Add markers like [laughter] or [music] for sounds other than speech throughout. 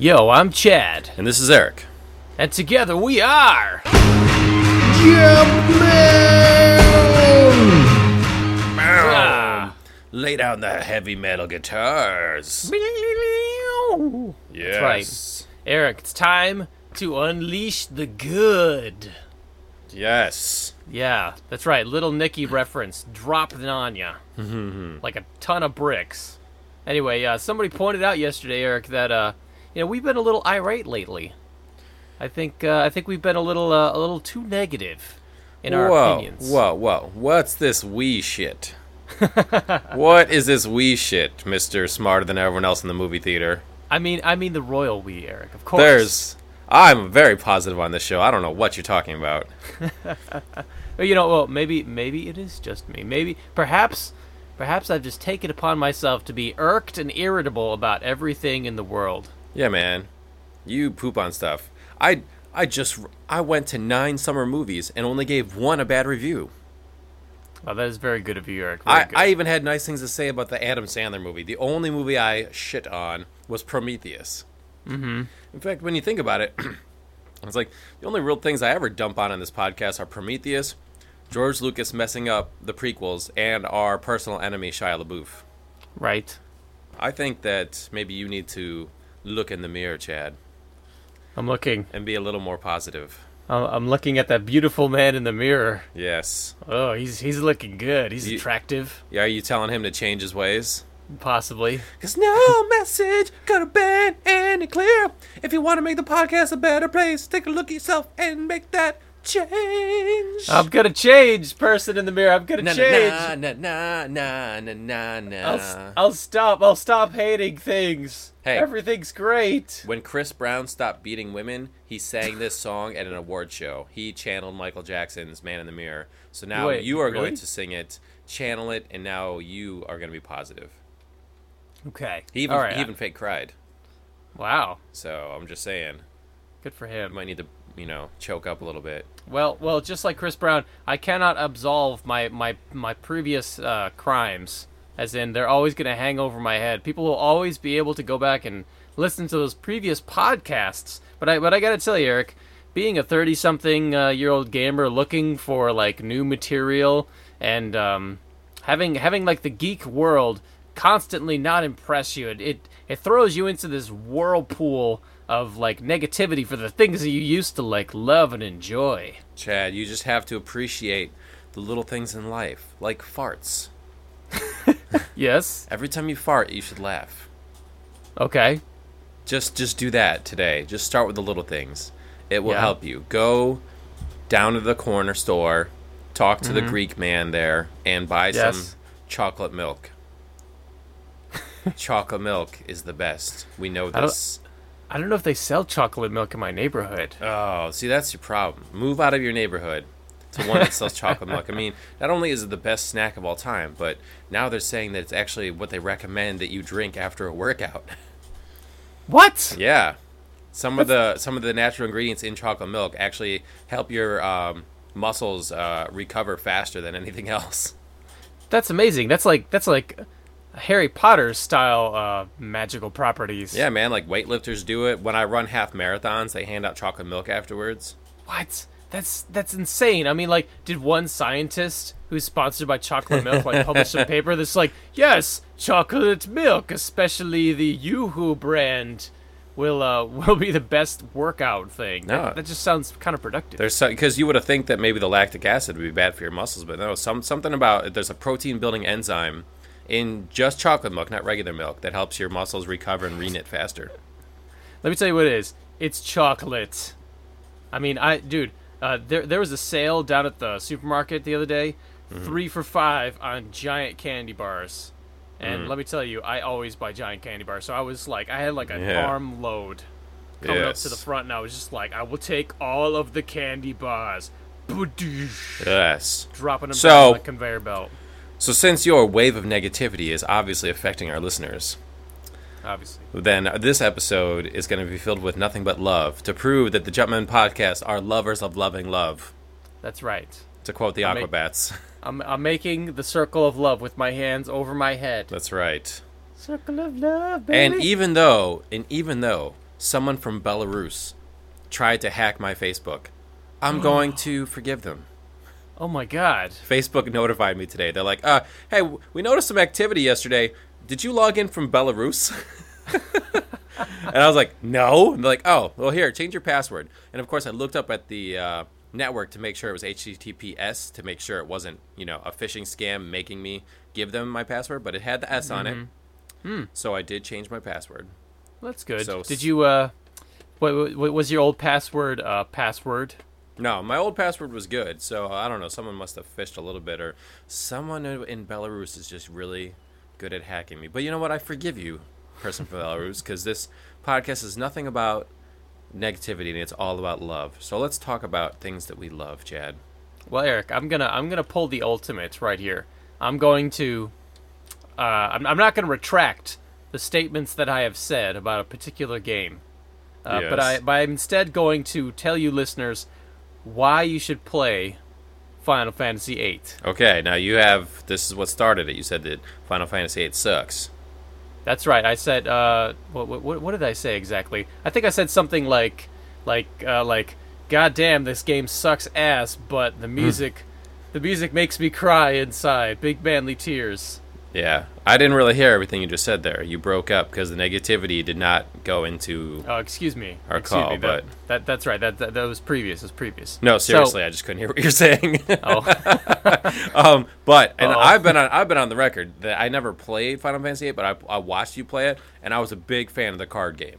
Yo, I'm Chad, And this is Eric. and together we are. Ah. Lay down the heavy metal guitars. Yes. right. Eric, it's time to unleash the good. Yes. Yeah, that's right. Little Nicky reference dropped on ya like a ton of bricks. Anyway, uh, somebody pointed out yesterday, Eric, that uh, you know we've been a little irate lately. I think uh, I think we've been a little uh, a little too negative in our whoa, opinions. whoa, whoa. What's this wee shit? [laughs] what is this wee shit, Mister Smarter than everyone else in the movie theater? I mean, I mean the royal we, Eric. Of course. There's. I'm very positive on this show. I don't know what you're talking about. [laughs] You know, well, maybe maybe it is just me. Maybe perhaps perhaps I've just taken upon myself to be irked and irritable about everything in the world. Yeah, man. You poop on stuff. I I just I went to nine summer movies and only gave one a bad review. Oh, that is very good of you, Eric. Very I, good. I even had nice things to say about the Adam Sandler movie. The only movie I shit on was Prometheus. Mm-hmm. In fact, when you think about it, [clears throat] it's like the only real things I ever dump on in this podcast are Prometheus, George Lucas messing up the prequels, and our personal enemy Shia LaBeouf. right. I think that maybe you need to look in the mirror, Chad, I'm looking. and be a little more positive. I'm I'm looking at that beautiful man in the mirror. Yes. Oh, he's he's looking good. He's You- attractive, Yeah, are you telling him to change his ways? possibly. Cause no [laughs] message could have been any clearer. If you want to make the podcast a better place, take a look at yourself and make that change. I'm gonna change, person in the mirror. I'm gonna na, change. na na na na na na I'll, na. s- I'll stop. I'll stop hating things. Hey. Everything's great. When Chris Brown stopped beating women, he sang this song at an award show. He channeled Michael Jackson's "Man in the Mirror." So now Wait, you are really? going to sing it, channel it, and now you are going to be positive. Okay. He even All right. he even fake cried. wow. So I'm just saying, Good for you him. might need to you know choke up a little bit. Well, well, just like Chris Brown, I cannot absolve my my my previous uh, crimes. As in, they're always going to hang over my head. People will always be able to go back and listen to those previous podcasts. But I but I got to tell you, Eric, being a thirty-something uh, year old gamer looking for like new material and um, having having like the geek world constantly not impress you, it, it it throws you into this whirlpool of like negativity for the things that you used to like love and enjoy. Chad, you just have to appreciate the little things in life, like farts. [laughs] Yes. Every time you fart, you should laugh. Okay. Just just do that today. Just start with the little things. It will Yeah. help you. Go down to the corner store, talk to the Greek man there, and buy Mm-hmm. Yes. some chocolate milk. [laughs] chocolate milk is the best. We know this. I don't know if they sell chocolate milk in my neighborhood. Oh, see, that's your problem. Move out of your neighborhood to one that sells chocolate milk. I mean, not only is it the best snack of all time, but now they're saying that it's actually what they recommend that you drink after a workout. [laughs] What? yeah, some of the some of the natural ingredients in chocolate milk actually help your um, muscles uh, recover faster than anything [laughs] else. That's amazing. That's like that's like Harry Potter style uh, magical properties. Yeah, man, like weightlifters do it. When I run half marathons, they hand out chocolate milk afterwards. What? That's that's insane. I mean, like, did one scientist who's sponsored by chocolate milk like publish a [laughs] paper that's like, yes, chocolate milk, especially the YooHoo brand, will uh [laughs] will be the best workout thing. No. That, that just sounds kind of productive. There's because you would have think that maybe the lactic acid would be bad for your muscles, but no, some something about there's a protein building enzyme in just chocolate milk, not regular milk, that helps your muscles recover and reknit faster. Let me tell you what it is. It's chocolate. I mean, I dude, uh, there there was a sale down at the supermarket the other day, Mm-hmm. three for five on giant candy bars. And Mm. let me tell you, I always buy giant candy bars. So I was like, I had like an Yeah. arm load coming up to the front, and I was just like, I will take all of the candy bars, Yes. dropping them So- down like a conveyor belt. So since your wave of negativity is obviously affecting our listeners, Obviously, then this episode is going to be filled with nothing but love to prove that the Jumpman podcast are lovers of loving love. that's right. To quote the I make- Aquabats. [laughs] I'm I'm making the circle of love with my hands over my head. That's right. Circle of love, baby. And even though, and even though someone from Belarus tried to hack my Facebook. I'm [gasps] going to forgive them. Oh my god. Facebook notified me today. They're like, uh, hey, we noticed some activity yesterday. Did you log in from Belarus? [laughs] and I was like, no. And they're like, oh, well, here, change your password. And of course, I looked up at the uh, network to make sure it was HTTPS to make sure it wasn't, you know, a phishing scam making me give them my password, but it had the S on it. So I did change my password. That's good. So Did you uh what, what was your old password uh password? No, my old password was good. So I don't know. Someone must have phished a little bit, or someone in Belarus is just really good at hacking me. But you know what? I forgive you, person from Belarus, because this podcast is nothing about negativity and it's all about love. So let's talk about things that we love, Chad. Well, Eric, I'm gonna I'm gonna pull the ultimate right here. I'm going to uh, I'm, I'm not gonna retract the statements that I have said about a particular game, uh, but I but I'm instead going to tell you listeners why you should play Final Fantasy VIII. Okay, now you have. This is what started it. You said that Final Fantasy VIII sucks. That's right. I said uh, what, what what did I say exactly? I think I said something like like uh, like God damn, this game sucks ass, but the music the music makes me cry inside, big manly tears. Yeah, I didn't really hear everything you just said there. You broke up because the negativity did not go into. Oh, excuse me. Our excuse call, me. But- that that's right. That, that that was previous. It Was previous. No, So- seriously, I just couldn't hear what you're [laughs] saying. oh, [laughs] um, but and Uh-oh. I've been on I've been on the record that I never played Final Fantasy VIII, but I, I watched you play it, and I was a big fan of the card game.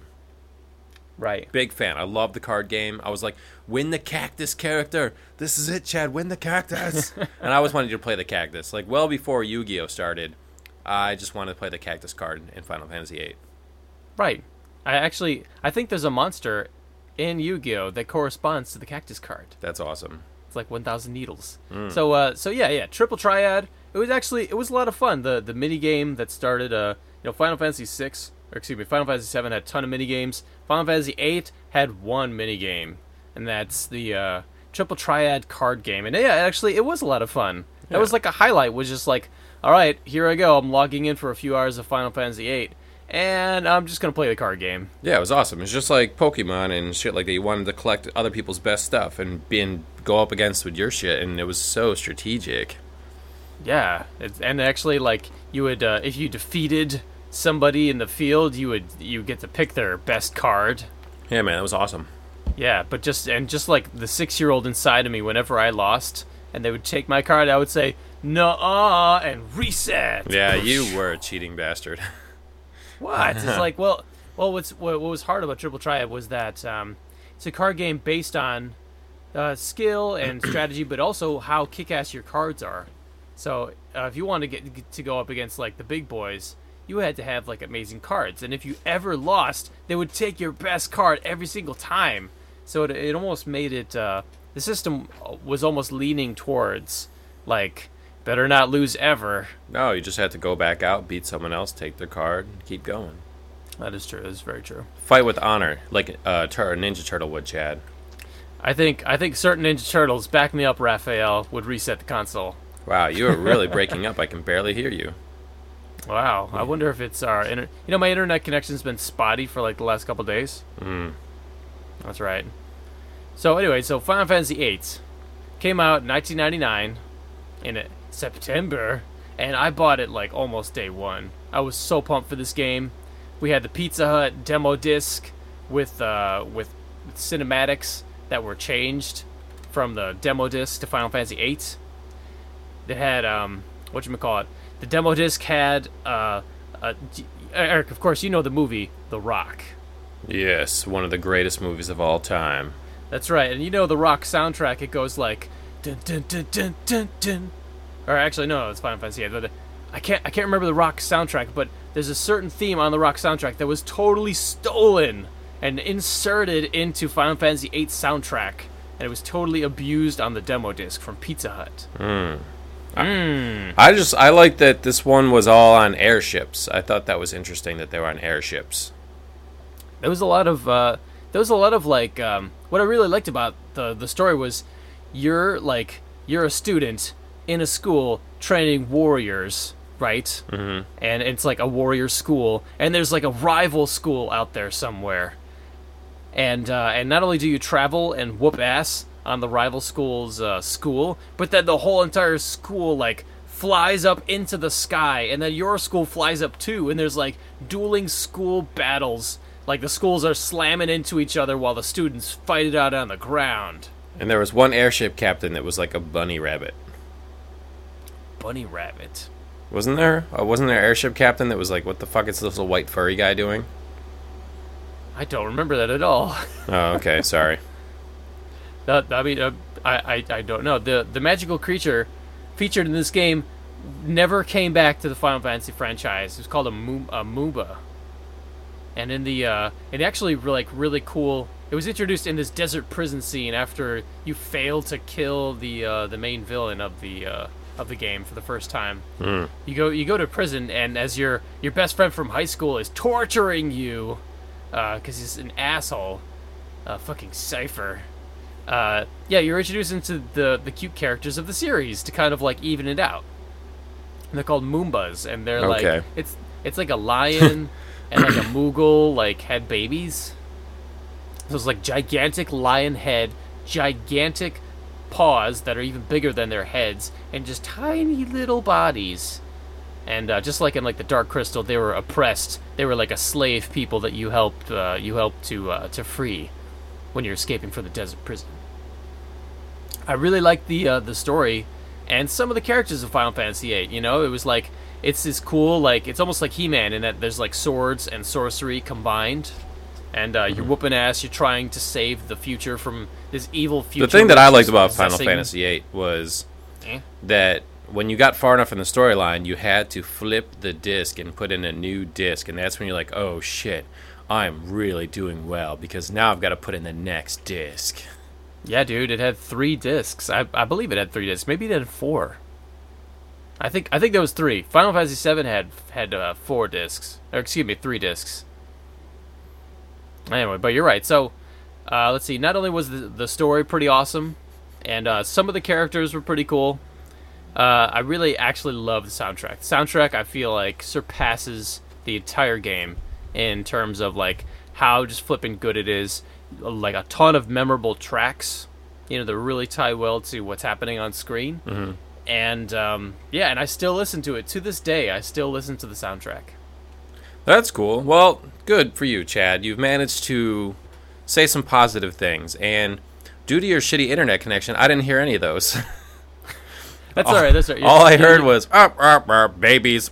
right. Big fan. I love the card game. I was like, win the cactus character. This is it, Chad. Win the cactus. [laughs] and I always wanted you to play the cactus. Like well before Yu-Gi-Oh started, I just wanted to play the cactus card in Final Fantasy VIII. Right. I actually I think there's a monster in Yu-Gi-Oh that corresponds to the cactus card. That's awesome. It's like 1,000 needles. Mm. So, uh, so yeah, yeah, triple triad. It was actually it was a lot of fun. The the mini game that started, uh, you know, Final Fantasy six or excuse me, Final Fantasy seven had a ton of mini games. Final Fantasy eight had one mini game, and that's the uh, triple triad card game. And yeah, actually, it was a lot of fun. That was like a highlight. Was just like, all right, here I go. I'm logging in for a few hours of Final Fantasy eight, and I'm just gonna play the card game. Yeah, it was awesome. It's just like Pokemon and shit like that. You wanted to collect other people's best stuff and be and go up against with your shit, and it was so strategic. Yeah, it's, and actually, like you would, uh, if you defeated somebody in the field, you would you get to pick their best card. Yeah, man, that was awesome. Yeah, but just and just like the six-year-old inside of me, whenever I lost, and they would take my card, I would say "no" and reset. Yeah, you were a cheating bastard. [laughs] What? It's like, well, [laughs] well, what's what, what was hard about Triple Triad was that um, it's a card game based on uh, skill and [clears throat] strategy, but also how kick-ass your cards are. So uh, if you want to get to go up against like the big boys, you had to have like amazing cards, and if you ever lost, they would take your best card every single time. So it, it almost made it. Uh, the system was almost leaning towards like better not lose ever. No, you just had to go back out, beat someone else, take their card, and keep going. That is true. That is very true. Fight with honor, like uh, tur- Ninja Turtle would, Chad. I think I think certain Ninja Turtles, back me up, Raphael, would reset the console. Wow, you are really [laughs] breaking up. I can barely hear you. Wow, I wonder if it's our inter- you know my internet connection's been spotty for like the last couple days. Mm. That's right. So anyway, so Final Fantasy VIII came out in 1999 in uh, September, and I bought it like almost day one. I was so pumped for this game. We had the Pizza Hut demo disc with uh, with cinematics that were changed from the demo disc to Final Fantasy VIII. It had um, what you call it. The demo disc had uh, uh, Eric. Of course, you know the movie The Rock. Yes, one of the greatest movies of all time. That's right, and you know the rock soundtrack. It goes like dun dun dun dun dun dun. Or actually, no, it's Final Fantasy. VIII, But I can't I can't remember the rock soundtrack. But there's a certain theme on the rock soundtrack that was totally stolen and inserted into Final Fantasy VIII soundtrack, and it was totally abused on the demo disc from Pizza Hut. Mm. I just I like that this one was all on airships. I thought that was interesting that they were on airships. There was a lot of uh, there was a lot of like um, what I really liked about the the story was you're like you're a student in a school training warriors, right? Mm-hmm. And it's like a warrior school, and there's like a rival school out there somewhere, and uh, and not only do you travel and whoop ass on the rival school's uh, school, but then the whole entire school like flies up into the sky, and then your school flies up too, and there's like dueling school battles. Like the schools are slamming into each other while the students fight it out on the ground. And there was one airship captain that was like a bunny rabbit. Bunny rabbit. Wasn't there? Uh, wasn't there airship captain that was like, "What the fuck is this little white furry guy doing?" I don't remember that at all. Oh, okay, [laughs] sorry. That, I mean, uh, I, I I don't know. The the magical creature featured in this game never came back to the Final Fantasy franchise. It was called a, Mo- a Moomba, and in the uh, it actually like really cool. It was introduced in this desert prison scene after you fail to kill the uh, the main villain of the uh, of the game for the first time. Hmm. You go you go to prison, and as your your best friend from high school is torturing you because he's an asshole, uh, fucking Seifer. Uh, yeah, you're introduced into the the cute characters of the series to kind of like even it out. And they're called Moombas, and they're like it's it's like a lion [laughs] and like a Moogle like had babies. So it's like gigantic lion head, gigantic paws that are even bigger than their heads, and just tiny little bodies. And uh, just like in like the Dark Crystal, they were oppressed. They were like a slave people that you helped uh, you helped to uh, to free when you're escaping from the desert prison. I really liked the uh, the story and some of the characters of Final Fantasy VIII. You know, it was like it's this cool like it's almost like He-Man in that there's like swords and sorcery combined, and uh, you're whooping ass. You're trying to save the future from this evil future. The thing that I liked about Final Fantasy VIII was Eh? that when you got far enough in the storyline, you had to flip the disc and put in a new disc, and that's when you're like, "Oh shit, I'm really doing well because now I've got to put in the next disc." Yeah, dude, it had three discs. I, I believe it had three discs. Maybe it had four. I think I think there was three. Final Fantasy VII had had uh, four discs, or excuse me, three discs. Anyway, but you're right. So, uh, let's see. Not only was the, the story pretty awesome, and uh, some of the characters were pretty cool. Uh, I really actually love the soundtrack. The soundtrack I feel like surpasses the entire game in terms of like how just flipping good it is. Like a ton of memorable tracks, you know, that really tie well to what's happening on screen. Mm-hmm. And um, yeah, and I still listen to it to this day. I still listen to the soundtrack. That's cool. Well, good for you, Chad. You've managed to say some positive things, and due to your shitty internet connection, I didn't hear any of those. [laughs] That's all right. That's all right. All I heard was "Arp, arp, arp, babies,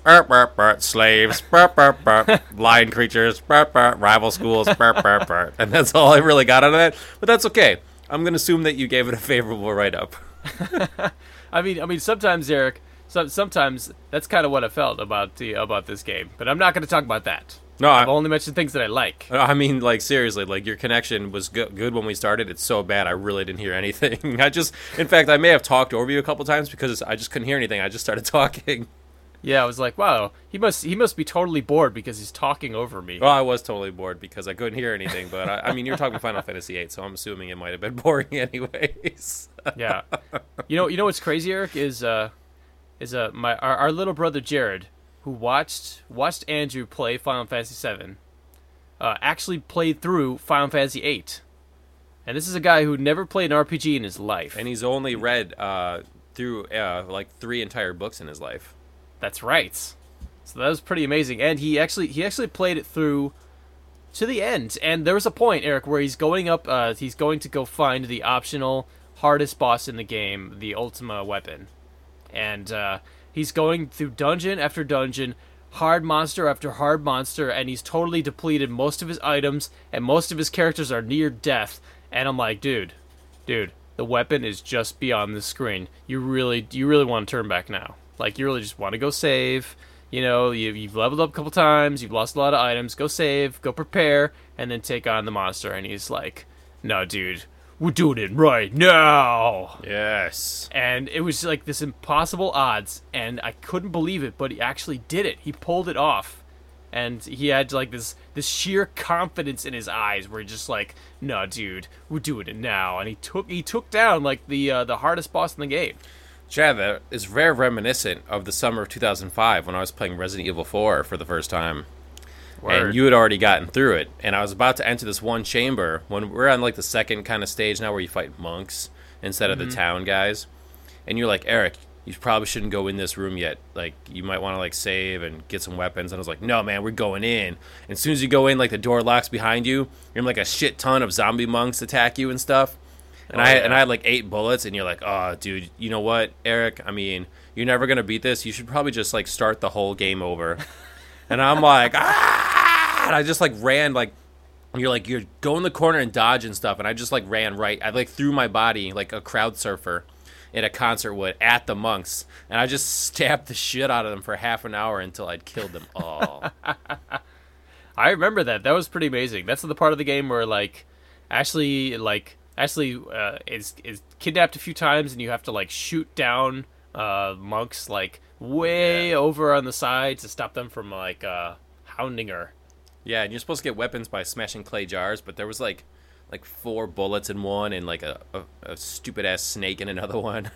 slaves, arp, lion [laughs] creatures, rival schools, and that's all I really got out of that. But that's okay. I'm gonna assume that you gave it a favorable write up. [laughs] I mean, I mean, sometimes Eric, some, sometimes that's kind of what I felt about the about this game. But I'm not going to talk about that. No, I, I've only mentioned things that I like. I mean, like seriously, like your connection was go- good when we started. It's so bad, I really didn't hear anything. [laughs] I just, in fact, I may have talked over you a couple times because I just couldn't hear anything. I just started [laughs] talking. Yeah, I was like, wow, he must he must be totally bored because he's talking over me. Well, I was totally bored because I couldn't hear anything. But I, I mean, you're talking Final Fantasy VIII, so I'm assuming it might have been [laughs] boring anyways. Yeah, you know, you know what's crazy, Eric is uh, is uh, my our, our little brother Jared, who watched watched Andrew play Final Fantasy VII, uh, actually played through Final Fantasy VIII, and this is a guy who never played an RPG in his life. and he's only read uh, through uh, like three entire books in his life. That's right. So that was pretty amazing, and he actually he actually played it through to the end. And there was a point, Eric, where he's going up. Uh, he's going to go find the optional hardest boss in the game, the Ultima weapon, and uh, he's going through dungeon after dungeon, hard monster after hard monster, and he's totally depleted most of his items, and most of his characters are near death. And I'm like, dude, dude, the weapon is just beyond the screen. You really, you really want to turn back now? Like, you really just want to go save. You know, you, you've leveled up a couple times, you've lost a lot of items. Go save, go prepare, and then take on the monster. And he's like, "No, dude, we're doing it right now." Yes. and it was like this impossible odds and i couldn't believe it but he actually did it he pulled it off and he had like this this sheer confidence in his eyes where he's just like no dude we're doing it now and he took he took down like the uh, the hardest boss in the game Chad, that is very reminiscent of the summer of 2005 when I was playing Resident Evil 4 for the first time. Word. and you had already gotten through it. And I was about to enter this one chamber when we're on like the second kind of stage now where you fight monks instead of the mm-hmm. town guys. And you're like, Eric, you probably shouldn't go in this room yet. Like, you might want to like save and get some weapons. And I was like, no, man, we're going in. And as soon as you go in, like the door locks behind you, you're like a shit ton of zombie monks attack you and stuff. And Oh, I yeah. and I had like eight bullets, and you're like, oh, dude, you know what, Eric? I mean, you're never gonna beat this. You should probably just like start the whole game over. [laughs] and I'm like, ah! And I just like ran like. You're like you're go in the corner and dodge and stuff, and I just like ran right. I like threw my body like a crowd surfer in a concert would at the monks, and I just [laughs] stabbed the shit out of them for half an hour until I'd killed them all. [laughs] I remember that. That was pretty amazing. That's the part of the game where like Ashley like Ashley uh, is is kidnapped a few times and you have to like shoot down uh, monks like way over on the side to stop them from like uh, hounding her. Yeah, and you're supposed to get weapons by smashing clay jars, but there was like like four bullets in one and like a, a, a stupid ass snake in another [laughs] one.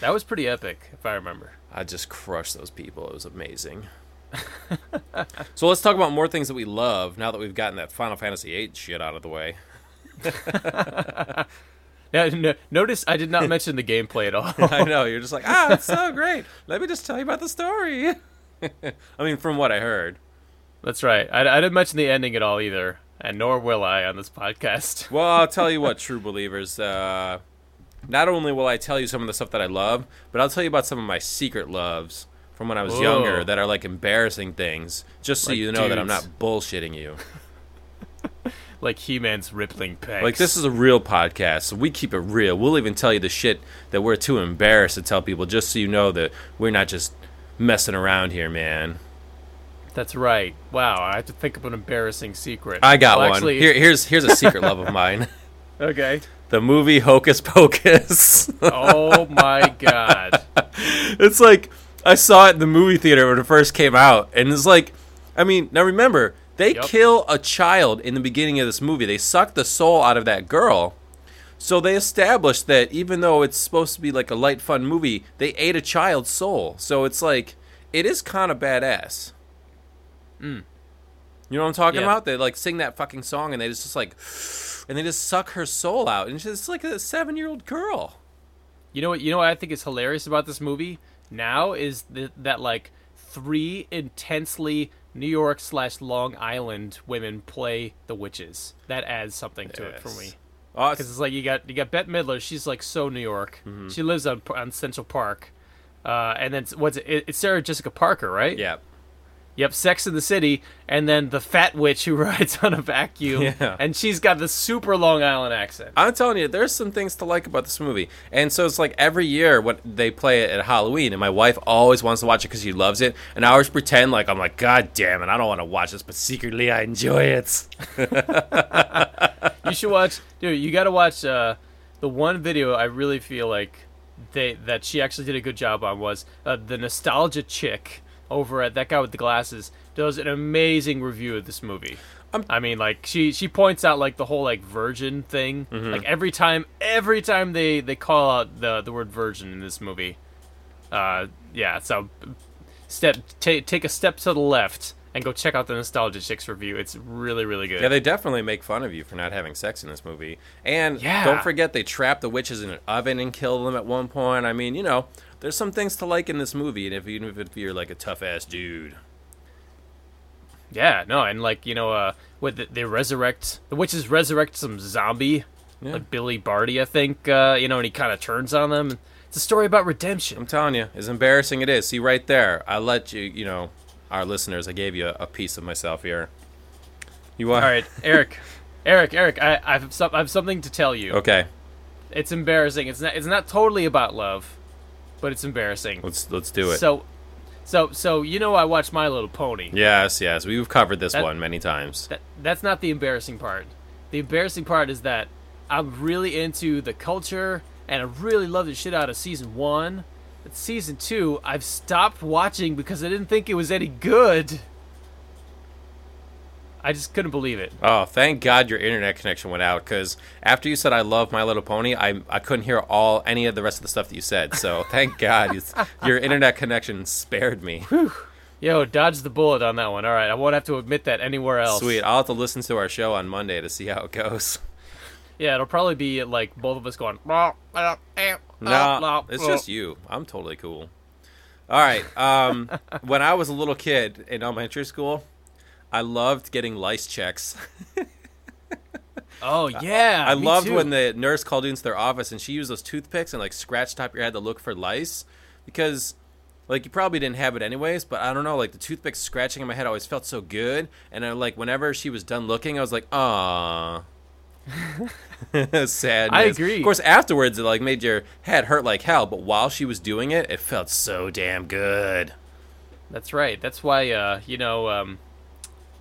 That was pretty epic, if I remember. I just crushed those people. It was amazing. [laughs] so let's talk about more things that we love now that we've gotten that Final Fantasy VIII shit out of the way. [laughs] Yeah, no, notice I did not [laughs] mention the gameplay at all. [laughs] [laughs] I know you're just like, ah, it's so great. Let me just tell you about the story. I mean, from what I heard. That's right. I, I didn't mention the ending at all either, and nor will I on this podcast. Well, I'll tell you what, true believers. Uh, not only will I tell you some of the stuff that I love, but I'll tell you about some of my secret loves from when I was Whoa. younger that are like embarrassing things, just so Like you know that I'm not bullshitting you. Like He-Man's rippling pegs. Like this is a real podcast, so we keep it real. We'll even tell you the shit that we're too embarrassed to tell people, just so you know that we're not just messing around here, man. That's right. Wow, I have to think of an embarrassing secret. I got Well, one. Actually, Here, here's here's a secret love of [laughs] mine. okay. The movie Hocus Pocus. Oh my god. [laughs] it's like I saw it in the movie theater when it first came out, and it's like, I mean, now remember they Yep. kill a child in the beginning of this movie. They suck the soul out of that girl. So they established that even though it's supposed to be like a light, fun movie, they ate a child's soul. So it's like it is kind of badass. Mm. You know what I'm talking Yeah. about? They like sing that fucking song, and they just, just like, and they just suck her soul out, and she's like a seven year old girl. You know what? You know what I think is hilarious about this movie now is th- that like three intensely New York slash Long Island women play the witches. That adds something to it for me. Oh, Because it's like you got you got Bette Midler. She's like so New York. Mm-hmm. She lives on on Central Park. Uh, and then what's? It- It's Sarah Jessica Parker, right? yeah. Yep, Sex in the City, and then the fat witch who [laughs] rides on a vacuum, Yeah. and she's got the super Long Island accent. I'm telling you, there's some things to like about this movie. And so it's like every year what they play it at Halloween, and my wife always wants to watch it because she loves it. And I always pretend like I'm like, God damn it, I don't want to watch this, but secretly I enjoy it. [laughs] you should watch, dude. You got to watch uh, the one video. I really feel like they that she actually did a good job on was uh, the nostalgia chick over at that guy with the glasses does an amazing review of this movie. I'm- I mean, like she she points out like the whole like virgin thing. Mm-hmm. Like every time, every time they they call out the the word virgin in this movie. Uh, yeah. So step ta take a step to the left and go check out the nostalgia chicks review. It's really really good. Yeah, they definitely make fun of you for not having sex in this movie. And Yeah. don't forget, they trap the witches in an oven and kill them at one point. I mean, you know, there's some things to like in this movie, and if even if you're like a tough ass dude. Yeah, no, and like you know, uh, what the, they resurrect the witches resurrect some zombie, Yeah. like Billy Barty, I think. Uh, you know, and he kind of turns on them. It's a story about redemption. I'm telling you, as embarrassing it is. See right there, I let you, you know, our listeners. I gave you a, a piece of myself here. You want? All right, [laughs] Eric, Eric, Eric, I, I have some, I have something to tell you. Okay, It's embarrassing. It's not, it's not totally about love, but it's embarrassing. let's let's do it. So, so, so you know, I watched My Little Pony. yes, yes, we've covered this That- one many times. That that's not the embarrassing part. The embarrassing part is that I'm really into the culture and I really love the shit out of season one. But season two, I've stopped watching because I didn't think it was any good. I just couldn't believe it. Oh, thank God your internet connection went out because after you said I love My Little Pony, I I couldn't hear all any of the rest of the stuff that you said. So [laughs] thank God you, your internet connection spared me. Yo, dodge the bullet on that one. All right, I won't have to admit that anywhere else. Sweet. I'll have to listen to our show on Monday to see how it goes. Yeah, it'll probably be like both of us going. No, No, it's just you. I'm totally cool. All right. Um, [laughs] when I was a little kid in elementary school, I loved getting lice checks. Oh [laughs] yeah, I me loved too. when the nurse called into their office and she used those toothpicks and like scratched top of your head to look for lice because like you probably didn't have it anyways, but I don't know, like the toothpick scratching in my head always felt so good and I like whenever she was done looking, I was like, "Ah." [laughs] [laughs] Sad. I agree. Of course, afterwards it like made your head hurt like hell, but while she was doing it, it felt so damn good. That's right. That's why uh, you know, um,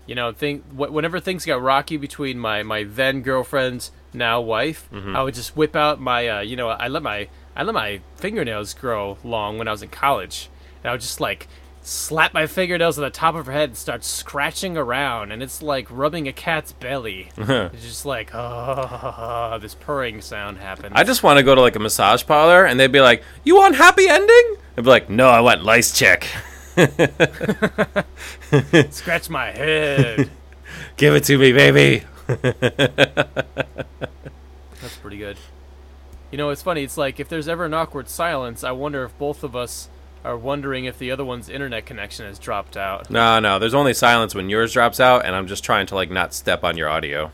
you know, think wh- whenever things got rocky between my my then girlfriend's now wife, Mm-hmm. I would just whip out my uh, you know, I let my I let my fingernails grow long when I was in college, and I would just like slap my fingernails on the top of her head and start scratching around, and it's like rubbing a cat's belly. [laughs] it's just like [laughs] oh, this purring sound happens. I just want to go to like a massage parlor and they'd be like, "You want happy ending?" I'd be like, "No, I want lice check. [laughs] [laughs] scratch my head. [laughs] Give it to me, baby." [laughs] That's pretty good. You know, it's funny. It's like if there's ever an awkward silence, I wonder if both of us are wondering if the other one's internet connection has dropped out. No, no. There's only silence when yours drops out, and I'm just trying to like not step on your audio,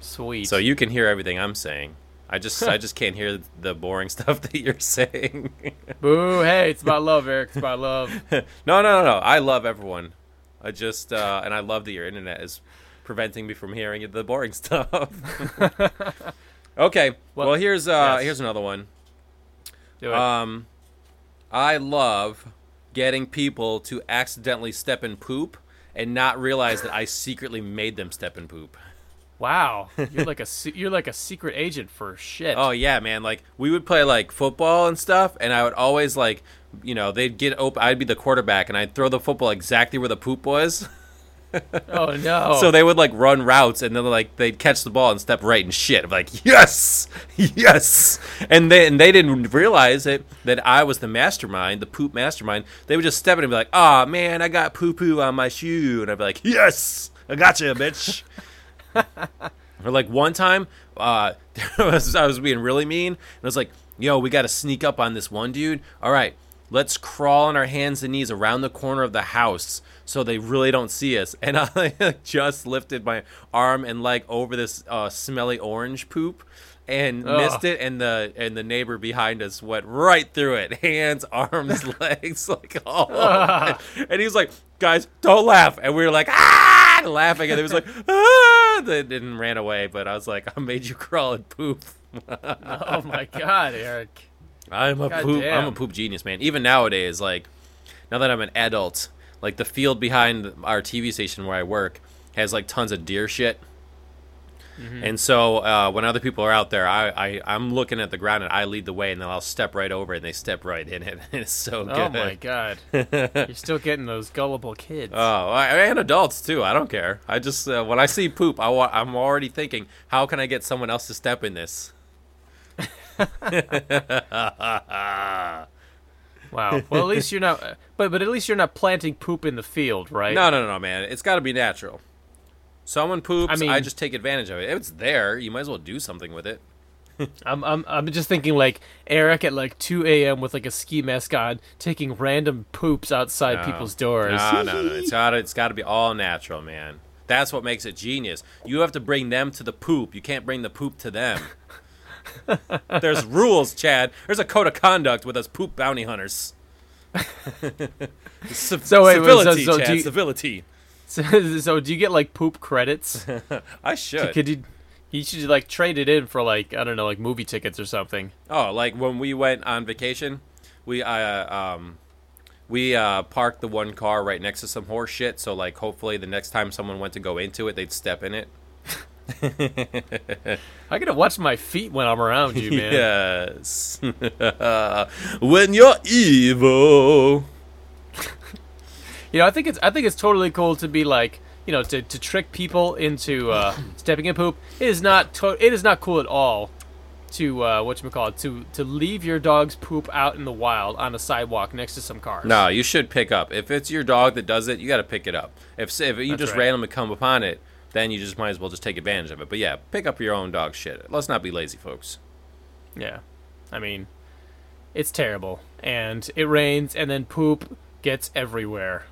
Sweet. so you can hear everything I'm saying. I just, I just can't hear the boring [laughs] stuff that you're saying. [laughs] Boo! Hey, it's about love, Eric. It's about love. [laughs] no, no, no, no. I love everyone. I just, uh, and I love that your internet is preventing me from hearing the boring stuff. okay. Well, Well, here's, uh, yes. here's another one. Do it. Um, I love getting people to accidentally step in poop and not realize that I secretly made them step in poop. Wow, [laughs] you're like a you're like a secret agent for shit. Oh yeah, man! Like we would play like football and stuff, and I would always like, you know, they'd get open. I'd be the quarterback, and I'd throw the football exactly where the poop was. [laughs] Oh, no. So they would like run routes, and then like they'd catch the ball and step right in shit. I'm like, yes, yes, and they and they didn't realize it that I was the mastermind, the poop mastermind. They would just step in and be like, oh man, I got poo poo on my shoe, and I'd be like, yes, I got you, bitch. [laughs] Or like one time, uh, [laughs] was, I was being really mean, and I was like, "Yo, we got to sneak up on this one dude. All right, let's crawl on our hands and knees around the corner of the house so they really don't see us." [laughs] And I just lifted my arm and leg over this uh, smelly orange poop and Ugh. missed it, and the and the neighbor behind us went right through it, [laughs] hands, arms, [laughs] legs, like all. over it. And he was like, "Guys, don't laugh," and we were like, "Ah!" laughing, and he was like, [laughs] "Ah!" They didn't ran away, but I was like, "I made you crawl and poop." oh my god, Eric. I'm a God poop. I'm a poop genius, man. Even nowadays, like now that I'm an adult, like the field behind our TV station where I work has like tons of deer shit. Mm-hmm. And so uh, when other people are out there, I, I I'm looking at the ground and I lead the way, and then I'll step right over it, and they step right in it. [laughs] it's so good. Oh my god. [laughs] You're still getting those gullible kids. Oh, and adults too. I don't care. I just uh, when I see poop, I wa- I'm already thinking, how can I get someone else to step in this? [laughs] wow. Well, at least you're not. But but at least you're not planting poop in the field, right? No, no, no, man. It's got to be natural. Someone poops, I, mean, I just take advantage of it. If it's there, you might as well do something with it. [laughs] I'm I'm I'm just thinking like Eric at like 2 a.m. with like a ski mask on, taking random poops outside No. people's doors. No, no, no. [laughs] It's got to it's got to be all natural, man. That's what makes it genius. You have to bring them to the poop. You can't bring the poop to them. [laughs] There's rules, Chad. There's a code of conduct with us poop bounty hunters. Civ- So wait, wait, so- civility, so Chad. you- civility. So, [laughs] so do you get like poop credits? [laughs] I should. Could you? You should like trade it in for like I don't know, like movie tickets or something. Oh, like when we went on vacation, we uh, um we uh parked the one car right next to some horse shit, so like hopefully the next time someone went to go into it, they'd step in it. [laughs] I gotta watch my feet when I'm around you, man. Yes. when you're evil. You know, I think it's I think it's totally cool to be like you know to, to trick people into uh, [clears throat] stepping in poop. It is not to- it is not cool at all to uh, what you call it to to leave your dog's poop out in the wild on a sidewalk next to some cars. No, you should pick up. If it's your dog that does it, you got to pick it up. If if you That's just right. randomly come upon it, then you just might as well just take advantage of it. But yeah, pick up your own dog shit. Let's not be lazy, folks. Yeah, I mean, it's terrible, and it rains, and then poop gets everywhere.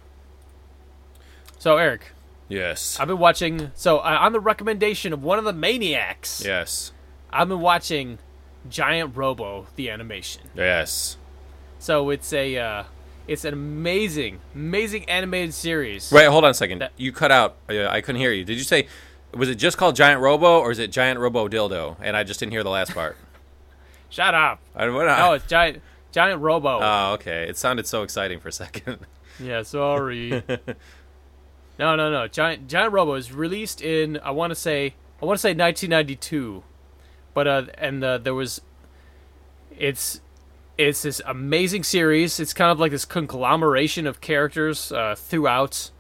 So Eric, Yes. I've been watching. So uh, on the recommendation of one of the maniacs, Yes. I've been watching Giant Robo the animation. Yes. So it's a uh, it's an amazing, amazing animated series. Wait, hold on a second. That- you cut out. Uh, I couldn't hear you. Did you say was it just called Giant Robo or is it Giant Robo Dildo? And I just didn't hear the last part. [laughs] Shut up. I, what, No, it's Giant Giant Robo. Oh, okay. It sounded so exciting for a second. Yeah, sorry. [laughs] no, no, no. Giant Giant Robo is released in I want to say I want to say 1992, but uh, and uh, there was it's it's this amazing series. It's kind of like this conglomeration of characters uh, throughout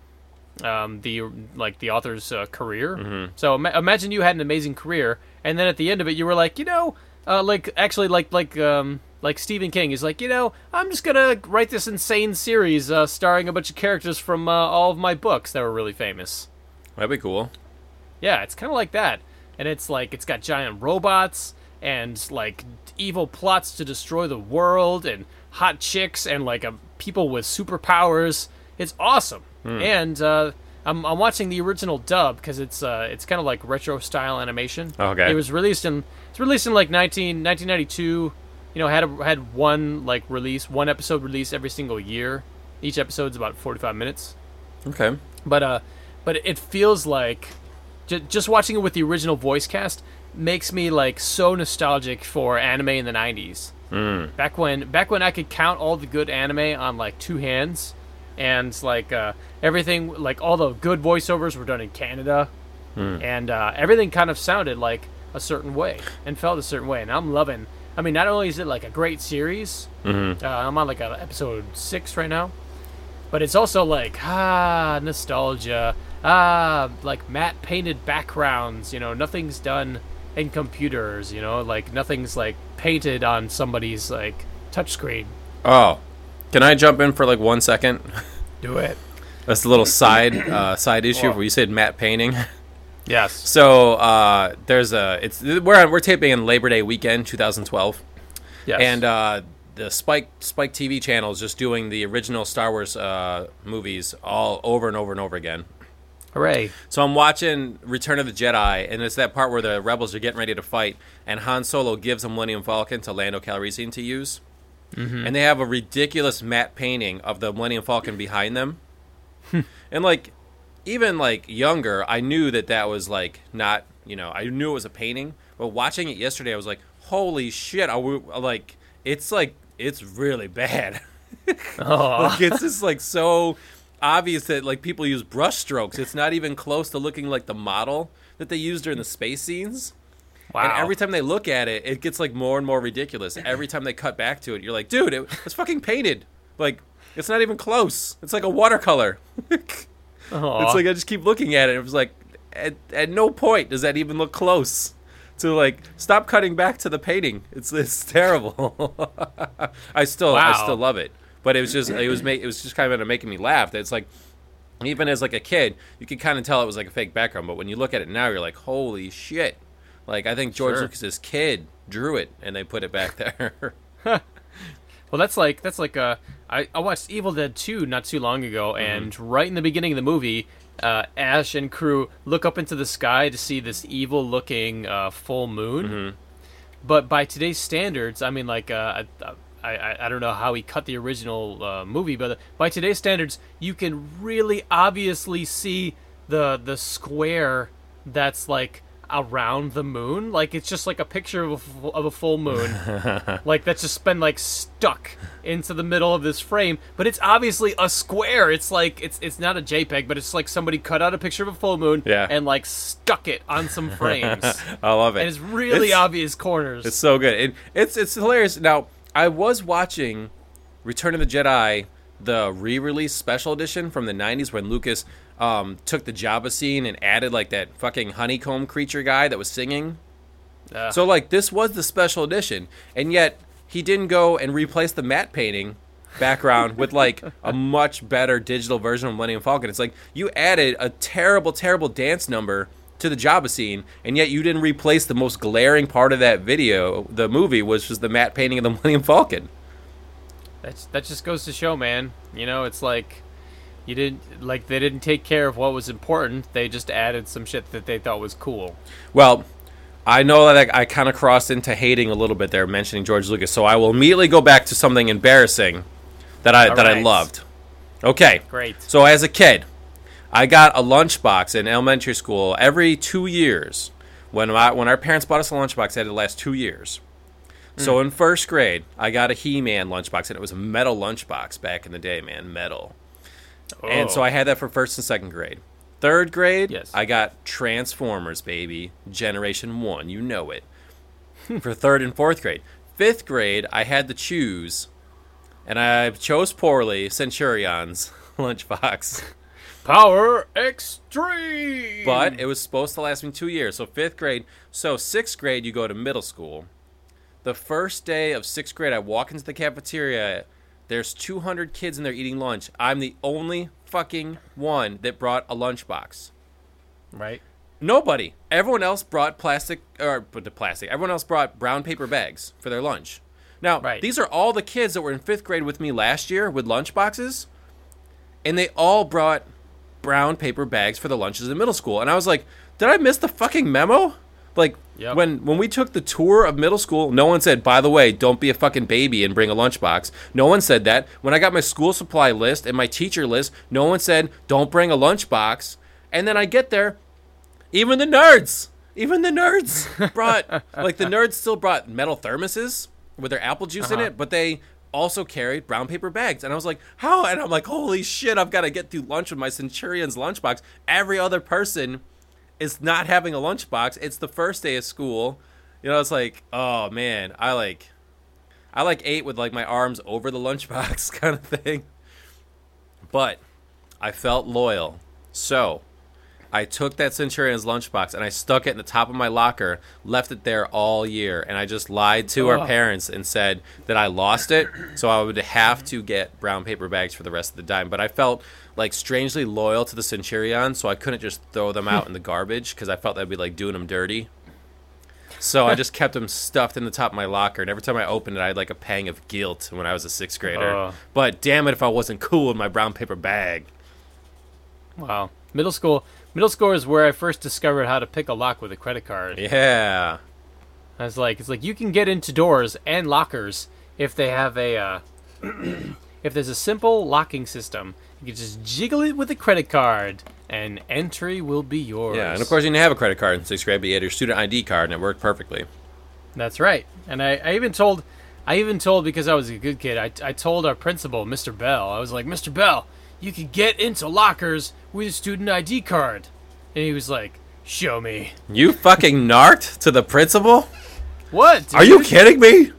um, the like the author's uh, career. So ima- imagine you had an amazing career, and then at the end of it, you were like, you know, uh, like actually like like um, like Stephen King is like, you know, I'm just gonna write this insane series uh, starring a bunch of characters from uh, all of my books that were really famous. That'd be cool. Yeah, it's kind of like that, and it's like it's got giant robots and like evil plots to destroy the world and hot chicks and like uh, people with superpowers. It's awesome, and uh, I'm I'm watching the original dub because it's uh it's kind of like retro style animation. Okay. It was released in it's released in like 19, 1992. You know, had a, had one like release, one episode release every single year. Each episode's about 45 minutes. Okay. but uh but it feels like j- just watching it with the original voice cast makes me like so nostalgic for anime in the 90s back when back when i could count all the good anime on like two hands and like uh everything like all the good voiceovers were done in canada. And uh everything kind of sounded like a certain way and felt a certain way. And i'm loving i mean not only is it like a great series uh, i'm on like a episode six right now but it's also like ah nostalgia. Ah like matte painted backgrounds you know nothing's done in computers you know like nothing's like painted on somebody's like touchscreen Oh, can I jump in for like one second? do it. [laughs] That's a little side uh, side issue where you said matte painting. [laughs] yes. So uh, there's a it's we're we're taping in Labor Day weekend 2012, yes. And uh, the Spike Spike TV channel is just doing the original Star Wars uh, movies all over and over and over again. hooray. So I'm watching Return of the Jedi, and it's that part where the rebels are getting ready to fight, and Han Solo gives a Millennium Falcon to Lando Calrissian to use, and they have a ridiculous matte painting of the Millennium Falcon behind them, [laughs] and like even like younger, I knew that that was like not you know I knew it was a painting, but watching it yesterday, I was like, holy shit! I w- like it's like it's really bad. [laughs] oh like it's just like so obvious that like people use brush strokes. It's not even close to looking like the model that they used during the space scenes. wow And every time they look at it, it gets like more and more ridiculous. Every time they cut back to it, you're like, dude, it, it's fucking painted. Like it's not even close. It's like a watercolor. [laughs] it's like I just keep looking at it. It was like at, at no point does that even look close. To like stop cutting back to the painting. It's it's [laughs] terrible. I still I still love it, but it was just it was ma- it was just kind of making me laugh. That it's like even as like a kid, you could kind of tell it was like a fake background, but when you look at it now, you're like, holy shit! Like I think George Sure. Lucas's kid drew it and they put it back there. [laughs] Well, that's like that's like uh, I I watched Evil Dead 2 not too long ago, and right in the beginning of the movie, uh, Ash and crew look up into the sky to see this evil-looking uh, full moon. But by today's standards, I mean, like, uh, I, I I don't know how he cut the original uh, movie, but by today's standards, you can really obviously see the the square that's like around the moon. Like it's just like a picture of a, of a full moon [laughs] like that's just been like stuck into the middle of this frame but it's obviously a square it's like it's it's not a jpeg but it's like somebody cut out a picture of a full moon Yeah. and like stuck it on some [laughs] frames I love it. and it's really It's- obvious corners It's so good. It, it's it's hilarious. Now I was watching Return of the Jedi, the re-release special edition from the '90s when Lucas um, took the Jabba scene and added like that fucking honeycomb creature guy that was singing. Ugh. So like this was the special edition, and yet he didn't go and replace the matte painting background with like a [laughs] much better digital version of Millennium Falcon. It's like you added a terrible, terrible dance number to the Jabba scene, and yet you didn't replace the most glaring part of that video, the movie, which was the matte painting of the [laughs] Millennium Falcon. That's that just goes to show, man. You know, it's like you didn't like they didn't take care of what was important. They just added some shit that they thought was cool. Well, I know that I, I kind of crossed into hating a little bit there, mentioning George Lucas. So I will immediately go back to something embarrassing that I All that I loved. Okay, Great. So as a kid, I got a lunchbox in elementary school every two years. When my, when our parents bought us a lunchbox, it had to last two years. So hmm. in first grade, I got a He-Man lunchbox, and it was a metal lunchbox back in the day, man, metal. And so Oh. I had that for first and second grade. Third grade, Yes. I got Transformers, baby, Generation One. You know it. for third and fourth grade. Fifth grade, I had to choose, and I chose poorly. Centurions [laughs] lunchbox. Power Xtreme. But it was supposed to last me two years. So fifth grade. So sixth grade, you go to middle school. The first day of sixth grade, I walk into the cafeteria. There's 200 kids in there eating lunch. I'm the only fucking one that brought a lunchbox. right. Nobody. Everyone else brought plastic or but the plastic. Everyone else brought brown paper bags for their lunch. Now, Right. these are all the kids that were in fifth grade with me last year with lunch boxes, and they all brought brown paper bags for the lunches in middle school. And I was like, did I miss the fucking memo? Like Yep. when when we took the tour of middle school, no one said, by the way, don't be a fucking baby and bring a lunchbox. No one said that. When I got my school supply list and my teacher list, no one said, don't bring a lunchbox. And then I get there, even the nerds, even the nerds [laughs] brought like the nerds still brought metal thermoses with their apple juice in Uh-huh. it, but they also carried brown paper bags. And I was like, how? And I'm like, holy shit, I've got to get through lunch with my Centurions lunchbox. Every other person is not having a lunchbox. It's the first day of school. You know, it's like, oh man, I like I like ate with like my arms over the lunchbox [laughs] kind of thing. But I felt loyal. So I took that Centurions lunchbox and I stuck it in the top of my locker, left it there all year, and I just lied to our oh. parents and said that I lost it, so I would have to get brown paper bags for the rest of the time. But I felt like strangely loyal to the Centurion, so I couldn't just throw them out in the garbage because I felt that'd be like doing them dirty. So I just kept them stuffed in the top of my locker, and every time I opened it, I had like a pang of guilt when I was a sixth grader. Ugh. But damn it, if I wasn't cool with my brown paper bag. Wow. Middle school. Middle school is where I first discovered how to pick a lock with a credit card. Yeah. I was like, it's like you can get into doors and lockers if they have a, uh, [clears throat] if there's a simple locking system. You can just jiggle it with a credit card, and entry will be yours. Yeah, and of course you didn't have a credit card in sixth grade, but you had your student ID card, and it worked perfectly. That's right. And I, I even told, I even told because I was a good kid. I, I told our principal, Mr. Bell. I was like, Mr. Bell, you can get into lockers with a student ID card. And he was like, Show me. You fucking narked to the principal? What? Are you kidding me?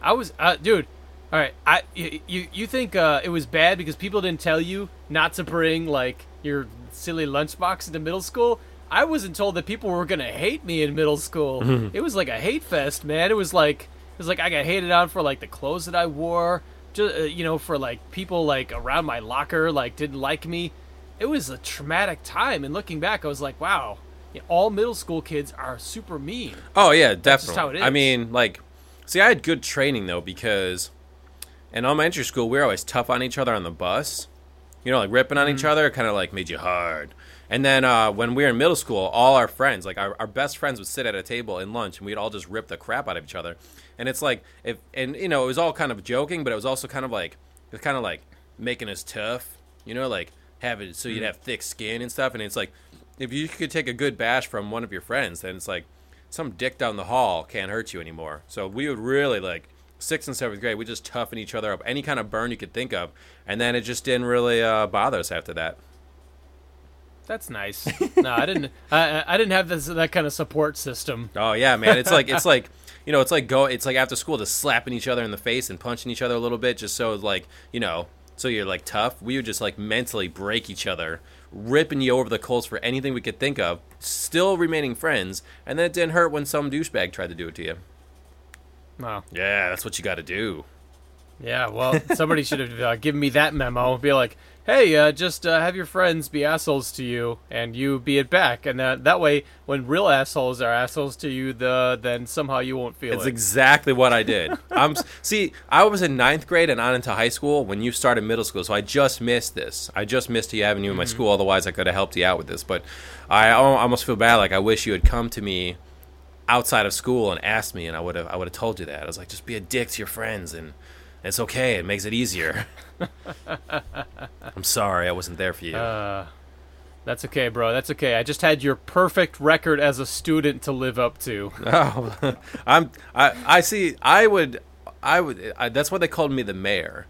I was, uh, dude. All right, I you you think uh, it was bad because people didn't tell you not to bring like your silly lunchbox into middle school? I wasn't told that people were gonna hate me in middle school. [laughs] it was like a hate fest, man. It was like it was like I got hated on for like the clothes that I wore, just uh, you know, for like people like around my locker like didn't like me. It was a traumatic time, and looking back, I was like, wow, yeah, all middle school kids are super mean. Oh yeah, definitely. how it I mean, like, see, I had good training though because in elementary school we were always tough on each other on the bus. You know, like ripping on Mm-hmm. each other, kind of like made you hard. And then uh, when we were in middle school, all our friends, like our, our best friends, would sit at a table in lunch, and we'd all just rip the crap out of each other. And it's like, if and you know, it was all kind of joking, but it was also kind of like, it was kind of like making us tough. You know, like having so you'd have thick skin and stuff. And it's like, if you could take a good bash from one of your friends, then it's like some dick down the hall can't hurt you anymore. So we would really like sixth and seventh grade, we just toughen each other up, any kind of burn you could think of, and then it just didn't really uh, bother us after that. That's nice. no, I didn't. I, I- I didn't have this that kind of support system. Oh yeah, man, it's like it's like you know, it's like go, it's like after school just slapping each other in the face and punching each other a little bit, just so like you know, so you're like tough. We would just like mentally break each other ripping you over the coals for anything we could think of, still remaining friends, and then it didn't hurt when some douchebag tried to do it to you. Wow. Yeah, that's what you got to do. Yeah, well, somebody should have uh, given me that memo. Be like, hey, uh, just uh, have your friends be assholes to you, and you be it back, and that that way, when real assholes are assholes to you, the then somehow you won't feel It's it. exactly what I did. [laughs] I'm see, I was in ninth grade and on into high school when you started middle school, so I just missed this. I just missed you having you in my school. Otherwise, I could have helped you out with this. But I almost feel bad. Like I wish you had come to me outside of school and asked me, and I would have I would have told you that. I was like, just be a dick to your friends, and it's okay. It makes it easier. [laughs] [laughs] I'm sorry, I wasn't there for you. Uh, that's okay, bro. That's okay. I just had your perfect record as a student to live up to. [laughs] [laughs] Oh, I'm. I. I see. I would. I would. I, that's why they called me the mayor,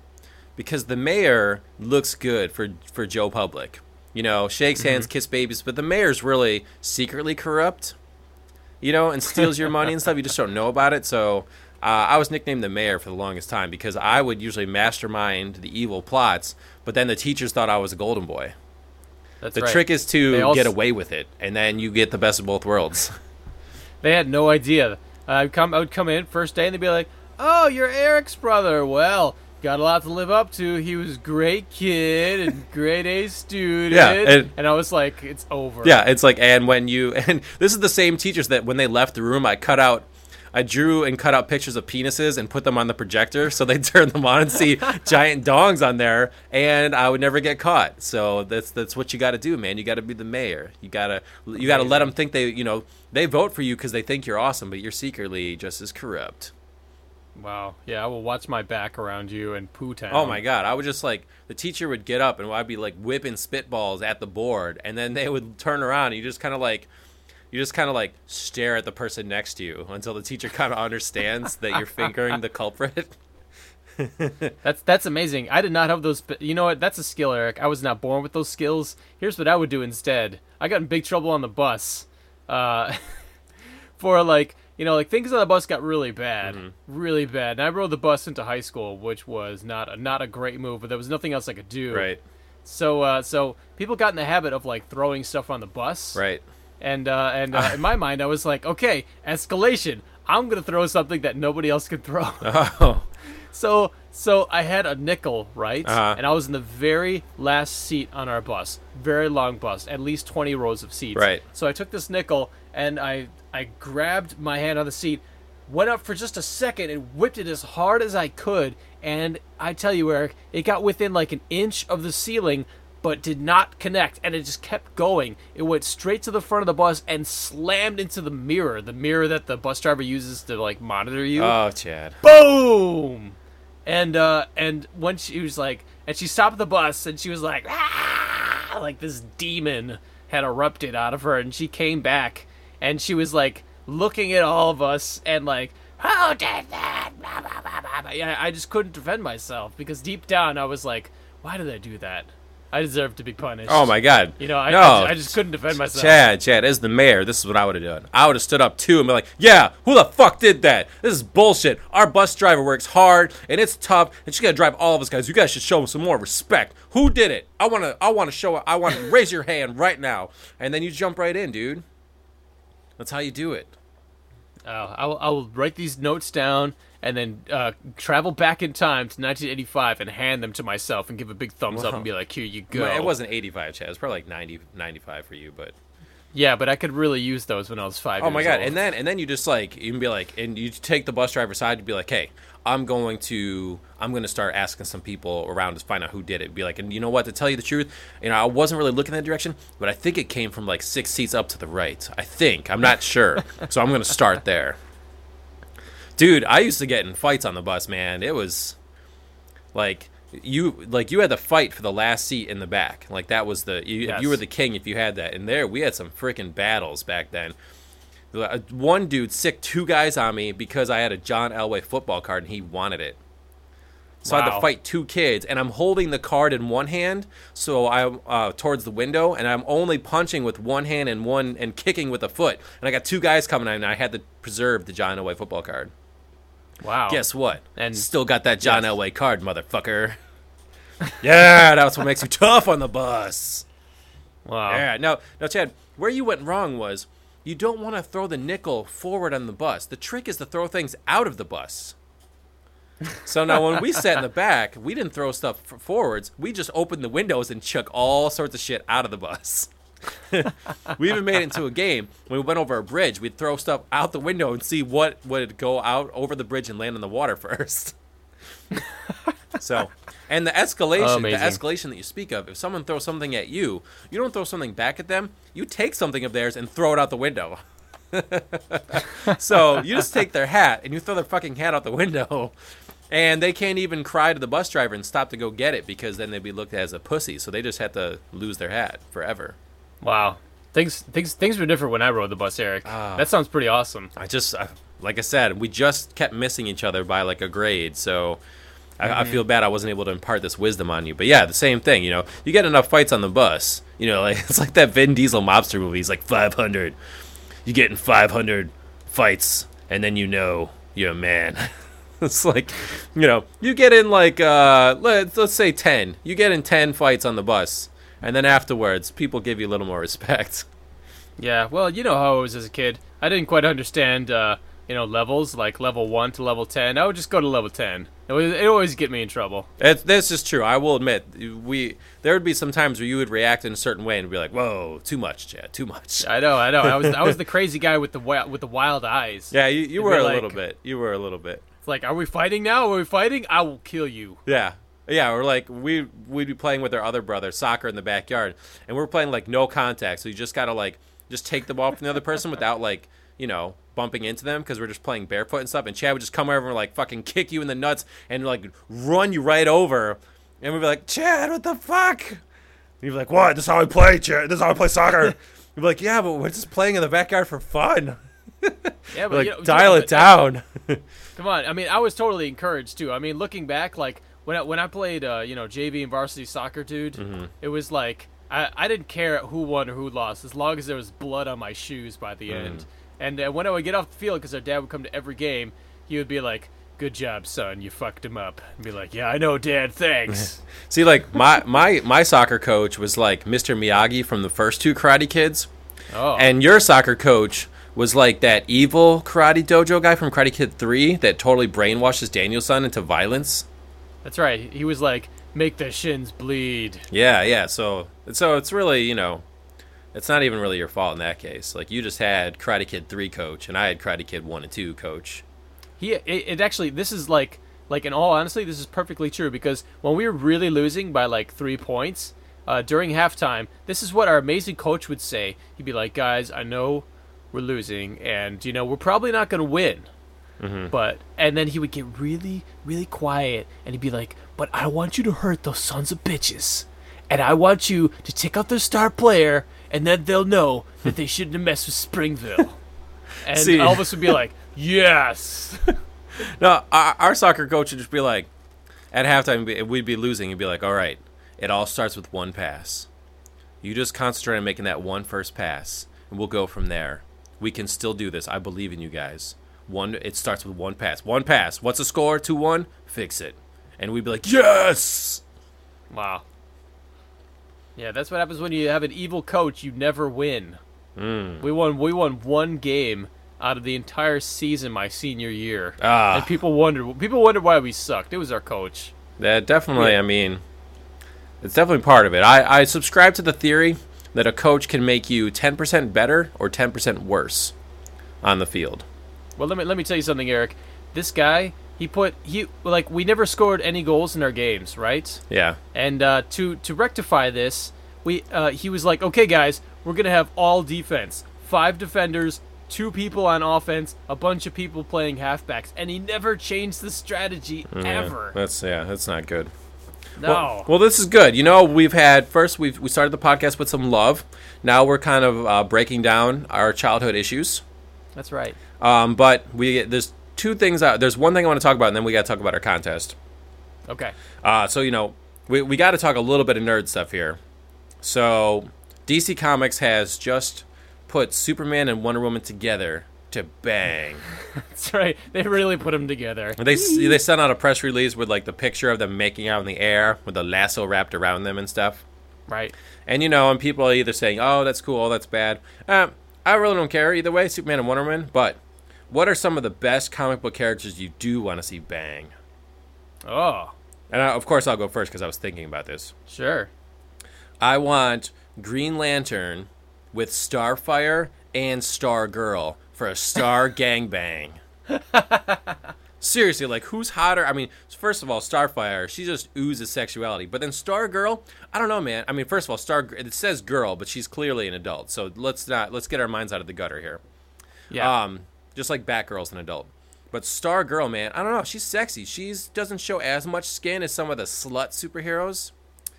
because the mayor looks good for for Joe Public. You know, shakes hands, kiss babies, but the mayor's really secretly corrupt. You know, and steals your money and stuff. You just don't know about it. So. Uh, I was nicknamed the mayor for the longest time because I would usually mastermind the evil plots, but then the teachers thought I was a golden boy. That's The right. trick is to also- get away with it, and then you get the best of both worlds. [laughs] They had no idea. I'd come, I would come in first day, and they'd be like, "Oh, you're Eric's brother. Well, got a lot to live up to. He was a great kid and [laughs] grade A student." Yeah, and, and- I was like, "It's over." Yeah, it's like, and when you, [laughs] and this is the same teachers that when they left the room, I cut out, I drew and cut out pictures of penises and put them on the projector so they'd [laughs] turn them on and see giant dongs on there, and I would never get caught. So that's that's what you got to do, man. You got to be the mayor. You gotta you gotta let them think they, you know, they vote for you because they think you're awesome, but you're secretly just as corrupt. Wow. Yeah, I will watch my back around you and poo town. Oh my god, I would just like the teacher would get up and I'd be like whipping spitballs at the board, and then they would turn around and you just kind of like, you just kind of like stare at the person next to you until the teacher kind of understands that you're fingering the culprit. [laughs] That's that's amazing. I did not have those. You know what? That's a skill, Eric. I was not born with those skills. Here's what I would do instead. I got in big trouble on the bus, uh, [laughs] for like you know like things on the bus got really bad, Mm-hmm. really bad. And I rode the bus into high school, which was not a, not a great move, but there was nothing else I could do. Right, So uh, so people got in the habit of like throwing stuff on the bus. right. And uh, and uh, in my mind, I was like, okay, escalation. I'm gonna throw something that nobody else could throw. [laughs] Oh, So so I had a nickel, right? Uh-huh. And I was in the very last seat on our bus. Very long bus, at least 20 rows of seats. Right. So I took this nickel and I I grabbed my hand on the seat, went up for just a second and whipped it as hard as I could, and I tell you Eric, it got within like an inch of the ceiling but did not connect and it just kept going. It went straight to the front of the bus and slammed into the mirror, the mirror that the bus driver uses to like monitor you oh, Chad. boom and uh and when she was like and she stopped the bus and she was like ah! like this demon had erupted out of her and she came back and she was like looking at all of us and like who did that blah, blah, blah. I just couldn't defend myself because deep down i was like why did i do that i deserve to be punished Oh my God. you know i, no, I, I just couldn't defend myself Chad, Chad, as the mayor, this is what I would have done. I would have stood up too and be like, "Yeah, who the fuck did that? This is bullshit. Our bus driver works hard and it's tough, and she's gonna drive all of us guys. You guys should show him some more respect. Who did it? I wanna, I wanna show. it. I want to [laughs] raise your hand right now, and then you jump right in, dude. That's how you do it. Uh, I, will, I will write these notes down and then uh, travel back in time to 1985 and hand them to myself and give a big thumbs up and be like, "Here you go." It wasn't 85, Chad. It was probably like 90, 95 for you, but Yeah, but I could really use those when I was five. Oh my god! old. And then and then you just like you can be like, and you take the bus driver aside to be like, hey, I'm going to I'm going to start asking some people around to find out who did it. Be like, and you know what? To tell you the truth, you know, I wasn't really looking that direction, but I think it came from like six seats up to the right. I think I'm not sure, [laughs] so I'm going to start there. Dude, I used to get in fights on the bus, man. It was like you like you had to fight for the last seat in the back. Like that was the you, Yes. you were the king if you had that. And there we had some freaking battles back then. Uh, One dude sick two guys on me because I had a John Elway football card and he wanted it. So I had to fight two kids, and I'm holding the card in one hand, so I'm uh, towards the window, and I'm only punching with one hand and one and kicking with a foot. And I got two guys coming in, and I had to preserve the John Elway football card. wow. Guess what? And- still got that John Yes. Elway card, motherfucker. [laughs] yeah, that's what makes you tough on the bus. Wow. Yeah. Now, now, Chad, where you went wrong was you don't want to throw the nickel forward on the bus. The trick is to throw things out of the bus. So now, when we sat in the back, we didn't throw stuff forwards. We just opened the windows and chuck all sorts of shit out of the bus. [laughs] we even made it into a game. When we went over a bridge, we'd throw stuff out the window and see what would go out over the bridge and land in the water [laughs] first. so, and the escalation, the escalation that you speak of, if someone throws something at you, you don't throw something back at them. You take something of theirs and throw it out the window. [laughs] so you just take their hat and you throw their fucking hat out the window, and they can't even cry to the bus driver and stop to go get it because then they'd be looked at as a pussy. So they just have to lose their hat forever. Wow. Things things things were different when I rode the bus, Eric. Ah. that sounds pretty awesome. I just, I, like I said, we just kept missing each other by like a grade. So I, I feel bad I wasn't able to impart this wisdom on you. But yeah, the same thing. You know, you get enough fights on the bus. You know, [laughs] like it's like that Vin Diesel mobster movie. He's like 500. You get in 500 fights, and then you know you're a man. [laughs] it's like, you know, you get in like uh, let's let's say 10. You get in 10 fights on the bus, and then afterwards, people give you a little more [laughs] respect. Yeah, well, you know how I was as a kid. I didn't quite understand, uh, you know, levels like level one to level ten. I would just go to level ten. It would it always get me in trouble. It's, this is true. I will admit, we there would be some times where you would react in a certain way and be like, "Whoa, too much, Chad, too much." I know, I know. I was I was the [laughs] crazy guy with the with the wild eyes. Yeah, you, you were a like- little bit. You were a little bit. It's like, are we fighting now? Are we fighting? I will kill you. Yeah, yeah. Or like we we'd be playing with our other brother soccer in the backyard, and we're playing like no contact. So you just gotta like just take the ball from the other person without like you know bumping into them because we're just playing barefoot and stuff. And Chad would just come over and like fucking kick you in the nuts and like run you right over, and we'd be like, Chad, what the fuck? And you'd be like, what? This is how I play, Chad. This is how I play soccer. [laughs] You'd be like, yeah, but we're just playing in the backyard for fun. Yeah, [laughs] but Like, you know, dial yeah, it but- down. [laughs] Come on. I mean, I was totally encouraged too. I mean, looking back, like when I, when I played, uh, you know, JV and varsity soccer, dude, Mm-hmm. it was like I, I didn't care who won or who lost as long as there was blood on my shoes by the Mm. end. And uh, when I would get off the field, because our dad would come to every game, he would be like, "Good job, son. You fucked him up." And be like, "Yeah, I know, Dad. Thanks." [laughs] See, like my my my soccer coach was like Mr. Miyagi from the first two Karate Kids, oh, and your soccer coach was like that evil karate dojo guy from Karate Kid Three that totally brainwashes Daniel-san into violence. that's right. He was like, "Make the shins bleed." Yeah, yeah. So so it's really you know, it's not even really your fault in that case. Like you just had Karate Kid Three coach, and I had Karate Kid One and Two coach. He it, it actually this is like like in all honestly this is perfectly true because when we were really losing by like three points uh, during halftime this is what our amazing coach would say he'd be like guys I know we're losing and you know we're probably not gonna win but and then he would get really really quiet and he'd be like but I want you to hurt those sons of bitches and I want you to take out their star player and then they'll know that they shouldn't have messed with Springville [laughs] and See- Elvis would be like yes [laughs] No, our, our soccer coach would just be like, at halftime, we'd be losing. He'd be like, all right, it all starts with one pass. You just concentrate on making that one first pass, and we'll go from there. We can still do this. I believe in you guys. One, it starts with one pass. One pass. What's the score? Two one. Fix it. And we'd be like, yes. Wow. Yeah, that's what happens when you have an evil coach. You never win. Hmm. We won. We won one game out of the entire season my senior year, Ah. and people wondered. People wondered why we sucked. It was our coach. That definitely. Yeah. I mean, it's definitely part of it. I, I subscribe to the theory that a coach can make you ten percent better or ten percent worse on the field. Well, let me let me tell you something, Eric. This guy, he put he like we never scored any goals in our games, right? Yeah. And uh, to to rectify this, we uh, he was like, okay, guys, we're gonna have all defense, five defenders, two people on offense, a bunch of people playing halfbacks, and he never changed the strategy ever. That's yeah, that's not good. No, Well, well, this is good. You know, we've had first we we started the podcast with some love. Now we're kind of uh, breaking down our childhood issues. that's right. Um, but we there's two things. Out, there's one thing I want to talk about, and then we got to talk about our contest. Okay, Uh, so you know, we we got to talk a little bit of nerd stuff here. So DC Comics has just put Superman and Wonder Woman together to bang. [laughs] that's right. They really put them together. They they sent out a press release with like the picture of them making out in the air with the lasso wrapped around them and stuff. Right. And you know, and people are either saying, "Oh, that's cool, oh, that's bad." Um, I really don't care either way, Superman and Wonder Woman. But what are some of the best comic book characters you do want to see bang? Oh, And I, of course, I'll go first because I was thinking about this. sure. I want Green Lantern with Starfire and Stargirl for a Star [laughs] gangbang. Seriously, like who's hotter? I mean, first of all, Starfire, she just oozes sexuality. But then Stargirl, I don't know, man. I mean, first of all, Star it says girl, but she's clearly an adult. So let's not let's get our minds out of the gutter here. Yeah. Um, just like Batgirl's an adult. But Stargirl, man, I don't know. She's sexy. She's doesn't show as much skin as some of the slut superheroes.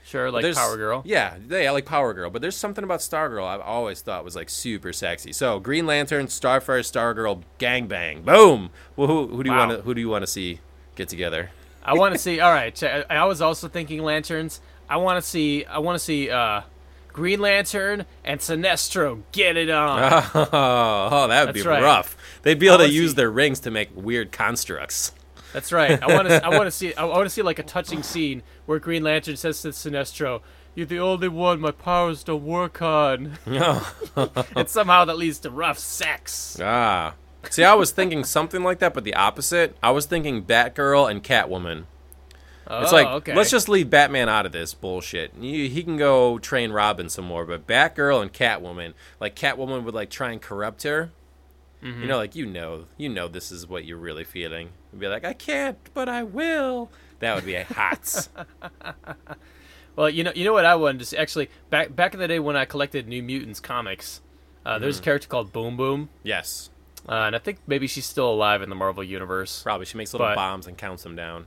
sure, like There's- Power Girl. Yeah, yeah, like Power Girl. But there's something about Stargirl I've always thought was like super sexy. So Green Lantern, Starfire, Stargirl, gangbang, boom. Well, who, who do you Wow. want to who do you want to see get together? I want to see. All right, I I was also thinking lanterns. I want to see. I want to see uh, Green Lantern and Sinestro get it on. Oh, [laughs] oh that would be right. rough. They'd be able to use see- their rings to make weird constructs. That's right. I want to. I want to [laughs] see. I want to see like a touching scene where Green Lantern says to Sinestro, "You're the only one my powers don't work on," [laughs] and somehow that leads to rough sex. ah. See, I was thinking something like that, but the opposite. I was thinking Batgirl and Catwoman. Oh, It's like okay. let's just leave Batman out of this bullshit. He, he can go train Robin some more, but Batgirl and Catwoman, like Catwoman would like try and corrupt her. Mm-hmm. You know, like you know, you know, this is what you're really feeling. You'd be like, I can't, but I will. That would be a hot. [laughs] Well, you know, you know what I wanted to see. Actually, back back in the day when I collected New Mutants comics, uh, there's a Mm-hmm. character called Boom Boom, yes, uh, and I think maybe she's still alive in the Marvel universe. probably. She makes little But- bombs and counts them down.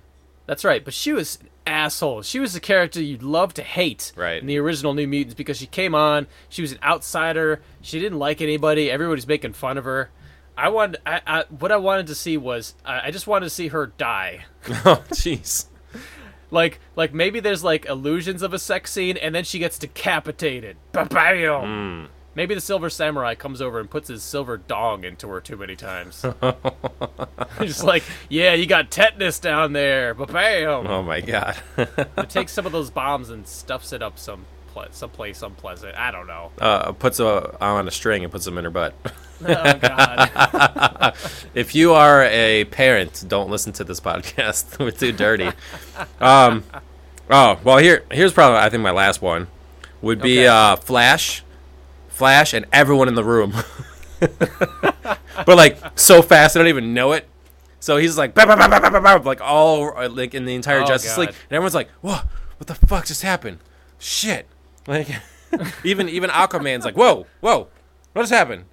That's right, but she was an asshole. She was the character you'd love to hate Right. in the original New Mutants because she came on, she was an outsider, she didn't like anybody, everybody's making fun of her. I wanted, I, I what I wanted to see was, I, I just wanted to see her die. [laughs] oh, jeez. Like, like maybe there's like illusions of a sex scene, and then she gets decapitated. Ba-bam! Hmm. Maybe the Silver Samurai comes over and puts his silver dong into her too many times. [laughs] Just like, yeah, you got tetanus down there. but bam! Oh my god. It takes some of those bombs and stuffs it up some ple- someplace unpleasant. I don't know. uh, puts a on a string and puts them in her butt. Oh god. [laughs] if you are a parent, don't listen to this podcast. [laughs] We're too dirty. Um, oh well, here here's probably I think my last one would be Okay. uh, Flash, Flash, and everyone in the room. [laughs] but like so fast, I don't even know it. So he's like, "Bah, bah, bah, bah, bah, bah, bah," like all uh, like in the entire Oh, Justice God. League, and everyone's like, "Whoa, what the fuck just happened? Shit!" Like [laughs] even even Aquaman's like, "Whoa, whoa, what just happened?"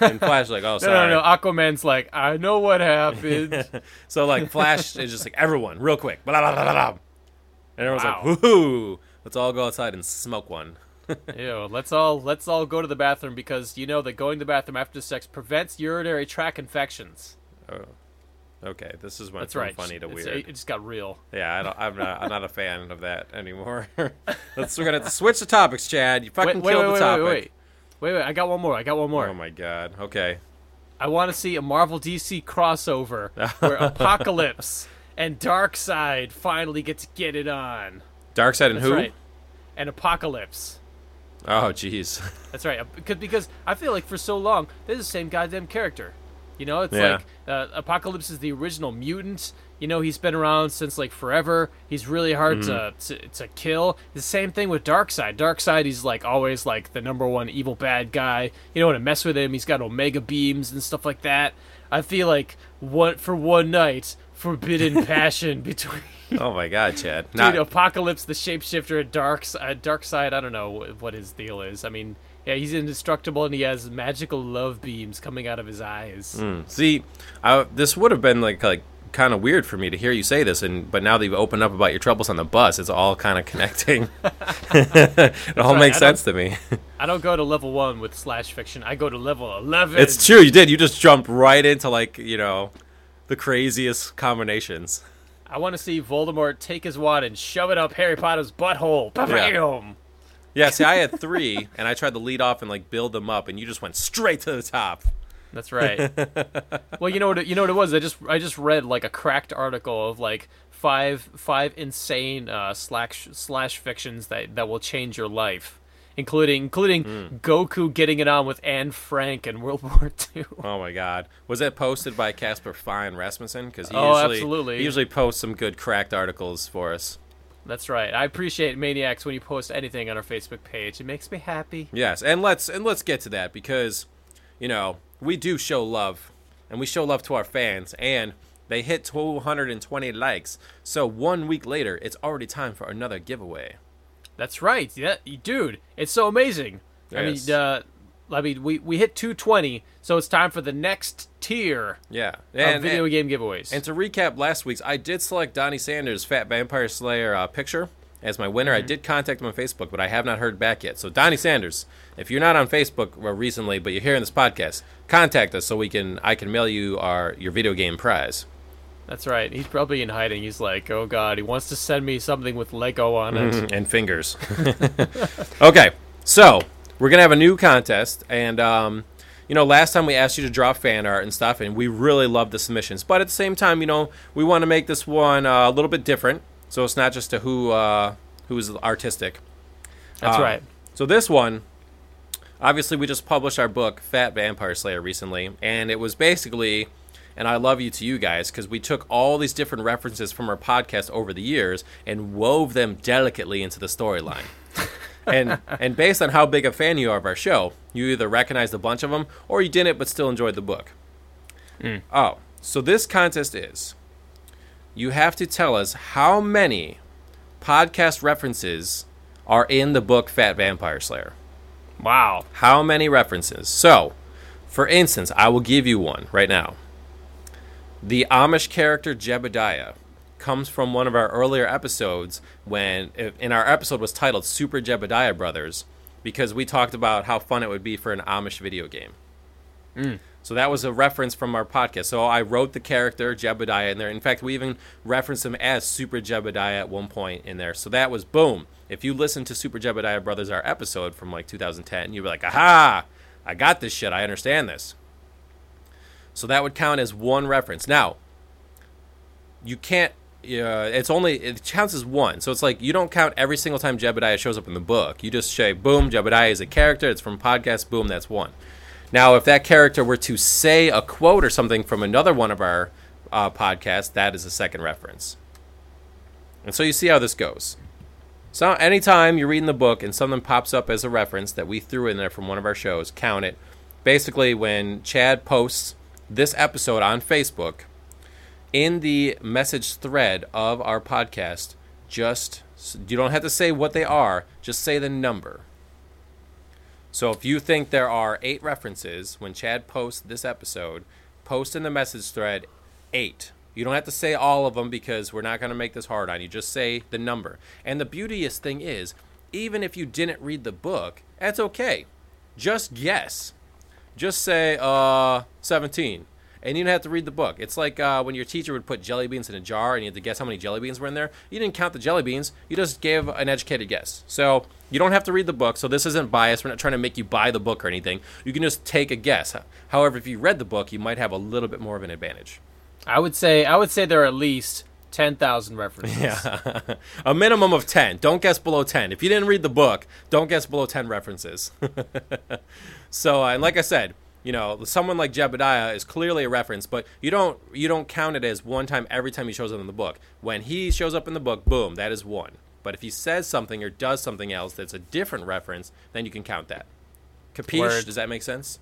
And Flash like, "Oh, [laughs] no, sorry." no, no. Aquaman's like, I know what happened. So like Flash is just like everyone, real quick, blah, blah, blah, blah, blah. and everyone's Wow. like, "Woohoo! Let's all go outside and smoke one." Ew. Let's all let's all go to the bathroom because you know that going to the bathroom after sex prevents urinary tract infections. Oh. Okay, this is when That's from right. funny to It's- weird. It just got real. yeah, I don't, I'm not. I'm not a fan of that anymore. [laughs] Let's. We're gonna have to switch the topics, Chad. You fucking Wait, wait, killed wait, the topic. wait, wait, wait, wait. I got one more. I got one more. Oh my god. Okay. I want to see a Marvel DC crossover [laughs] where Apocalypse and Darkseid finally get to get it on. Darkseid and That's who? right. And Apocalypse. Oh jeez. [laughs] That's right. Because because I feel like for so long they're the same goddamn character. You know, it's Yeah. like uh, Apocalypse is the original mutant. You know, he's been around since like forever. He's really hard to, to to kill. The same thing with Darkseid. Darkseid, he's like always like the number one evil bad guy. You don't want to mess with him. He's got omega beams and stuff like that. I feel like what for one night, forbidden [laughs] passion between Oh my god, Chad. Dude, Not, Apocalypse, the shapeshifter, Dark, uh, Darkseid. I don't know what his deal is. I mean, yeah, he's indestructible and he has magical love beams coming out of his eyes. Mm. See, I, this would have been like like kind of weird for me to hear you say this, and but now that you've opened up about your troubles on the bus, it's all kind of connecting. [laughs] it all right, makes sense to me. I don't go to level one with slash fiction. I go to level eleven. it's true, you did. You just jumped right into like you know the craziest combinations. I want to see Voldemort take his wand and shove it up Harry Potter's butthole. Bam! Yeah, see, I had three, [laughs] and I tried to lead off and like build them up, and you just went straight to the top. That's right. [laughs] well, you know what? It, you know what it was. I just I just read like a cracked article of like five five insane uh, slash slash fictions that that will change your life, including including Hmm. Goku getting it on with Anne Frank in World [laughs] War II. Oh my God! Was that posted by Casper Fine Rasmussen? Because he Oh, usually absolutely. he usually posts some good cracked articles for us. That's right. I appreciate Maniacs when you post anything on our Facebook page. It makes me happy. Yes, and let's and let's get to that because, you know, we do show love, and we show love to our fans, and they hit 220 likes. So one week later, it's already time for another giveaway. That's right. Yeah, dude, it's so amazing. Yes. I mean, uh, I mean, we we hit 220, so it's time for the next tier Yeah, of and video and, game giveaways. and to recap last week's, I did select Donnie Sanders' Fat Vampire Slayer uh, picture as my winner. I did contact him on Facebook, but I have not heard back yet. So Donnie Sanders, if you're not on Facebook uh, recently, but you're hearing this podcast, contact us so we can I can mail you our your video game prize. That's right. He's probably in hiding. He's like, oh god, he wants to send me something with Lego on it. and fingers. [laughs] okay, so we're gonna have a new contest, and um, you know, last time we asked you to draw fan art and stuff, and we really loved the submissions. But at the same time, you know, we want to make this one uh, a little bit different, so it's not just a who uh, who's artistic. That's Uh, right. So this one, obviously, we just published our book, Fat Vampire Slayer, recently, and it was basically, and I love you to you guys because we took all these different references from our podcast over the years and wove them delicately into the storyline. [laughs] and and based on how big a fan you are of our show, you either recognized a bunch of them or you didn't, but still enjoyed the book. Mm. Oh, so this contest is you have to tell us how many podcast references are in the book Fat Vampire Slayer. Wow. How many references? So, for instance, I will give you one right now. The Amish character Jebediah comes from one of our earlier episodes when in our episode was titled Super Jebediah Brothers because we talked about how fun it would be for an Amish video game. Mm. So that was a reference from our podcast. So I wrote the character Jebediah in there. In fact, we even referenced him as Super Jebediah at one point in there. So that was boom. If you listen to Super Jebediah Brothers, our episode from like 2010, you'd be like, aha, I got this shit. I understand this. So that would count as one reference. Now, you can't. Uh, it's only it counts as one, so it's like you don't count every single time Jebediah shows up in the book. You just say, "Boom, Jebediah is a character. It's from podcast. Boom, that's one." Now, if that character were to say a quote or something from another one of our uh, podcasts, that is a second reference. And so you see how this goes. So anytime you're reading the book and something pops up as a reference that we threw in there from one of our shows, count it. Basically, when Chad posts this episode on Facebook, in the message thread of our podcast, just you don't have to say what they are, just say the number. So if you think there are eight references when Chad posts this episode, post in the message thread eight. You don't have to say all of them because we're not going to make this hard on you. Just say the number. And the beauteous thing is, even if you didn't read the book, that's okay. Just guess. Just say uh 17. And you don't have to read the book. It's like uh, when your teacher would put jelly beans in a jar and you had to guess how many jelly beans were in there. You didn't count the jelly beans. You just gave an educated guess. So you don't have to read the book. So this isn't biased. We're not trying to make you buy the book or anything. You can just take a guess. However, if you read the book, you might have a little bit more of an advantage. I would say I would say there are at least ten thousand references. Yeah. [laughs] a minimum of 10. Don't guess below 10. If you didn't read the book, don't guess below 10 references. [laughs] so, uh, and like I said, you know, someone like Jebediah is clearly a reference, but you don't you don't count it as one time every time he shows up in the book. When he shows up in the book, boom, that is one. But if he says something or does something else that's a different reference, then you can count that. Capiche? Word. Does that make sense?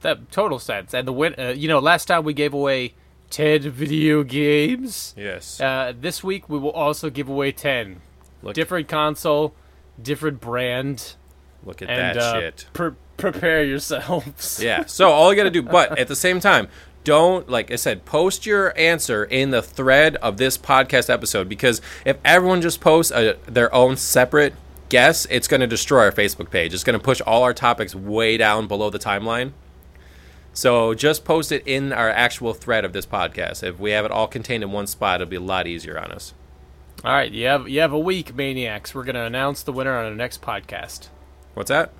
That total sense. And the win. Uh, you know, last time we gave away ten video games. Yes. Uh, this week we will also give away ten. Look, Different console, different brand, look at and that uh, shit. pre- prepare yourselves. Yeah. So all you got to do, but at the same time, don't like I said, post your answer in the thread of this podcast episode because if everyone just posts a, their own separate guess, it's going to destroy our Facebook page. It's going to push all our topics way down below the timeline. So just post it in our actual thread of this podcast. If we have it all contained in one spot, it'll be a lot easier on us. All right, you have you have a week, maniacs. We're gonna announce the winner on our next podcast. What's that?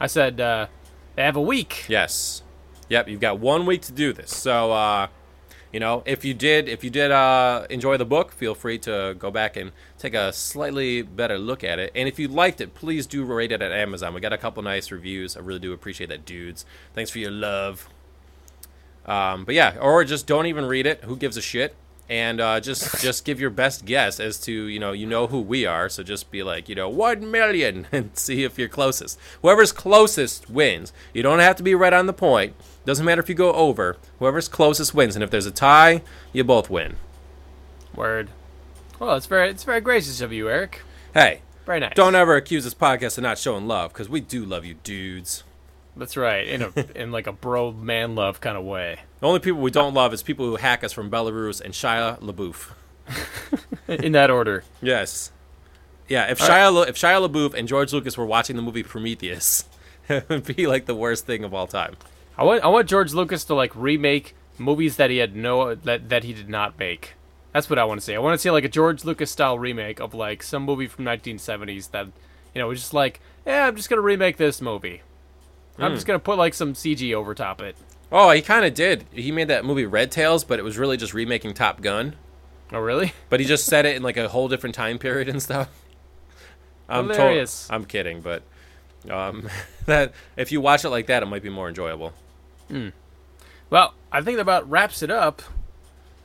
I said uh, they have a week. Yes. Yep, you've got one week to do this. So uh, you know, if you did, if you did uh, enjoy the book, feel free to go back and take a slightly better look at it. And if you liked it, please do rate it at Amazon. We got a couple nice reviews. I really do appreciate that, dudes. Thanks for your love. Um, but yeah, or just don't even read it. Who gives a shit? And uh, just [laughs] just give your best guess as to you know you know who we are. So just be like you know one million [laughs] and see if you're closest. Whoever's closest wins. You don't have to be right on the point. Doesn't matter if you go over. Whoever's closest wins. And if there's a tie, you both win. Word. Well, it's very it's very gracious of you, Eric. Hey, Very nice. don't ever accuse this podcast of not showing love because we do love you, dudes. That's right. In a [laughs] in like a bro man love kind of way. The only people we don't love is people who hack us from Belarus and Shia LaBeouf. [laughs] In that order. Yes. Yeah, if Shia La- if Shia LaBeouf and George Lucas were watching the movie Prometheus, [laughs] it would be like the worst thing of all time. I want I want George Lucas to like remake movies that he had no that that he did not make. That's what I want to see. I want to see like a George Lucas style remake of like some movie from 1970s that you know was just like, yeah, I'm just gonna remake this movie. I'm just gonna put like some CG over top it. Oh, he kind of did. He made that movie Red Tails, but it was really just remaking Top Gun. Oh really? [laughs] But he just set it in like a whole different time period and stuff. I'm to- Hilarious. I'm kidding, but um, [laughs] that if you watch it like that, it might be more enjoyable. Well, I think that about wraps it up.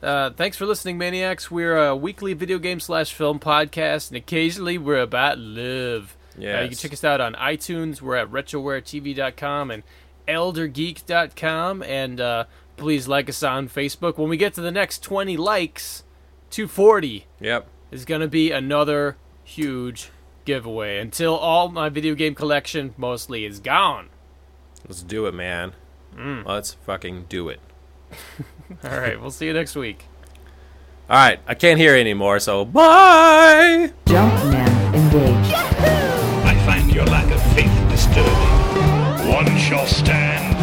Uh, thanks for listening, Maniacs. We're a weekly video game slash film podcast, and occasionally we're about love. Uh, you can check us out on iTunes. We're at RetrowareTV.com and ElderGeek.com. And uh, please like us on Facebook. When we get to the next 20 likes, 240 Yep. is going to be another huge giveaway until all my video game collection mostly is gone. Let's do it, man. Mm. Let's fucking do it. [laughs] [laughs] All right, we'll see you next week. All right, I can't hear anymore, so bye. Jumpman engaged. I find your lack of faith disturbing. One shall stand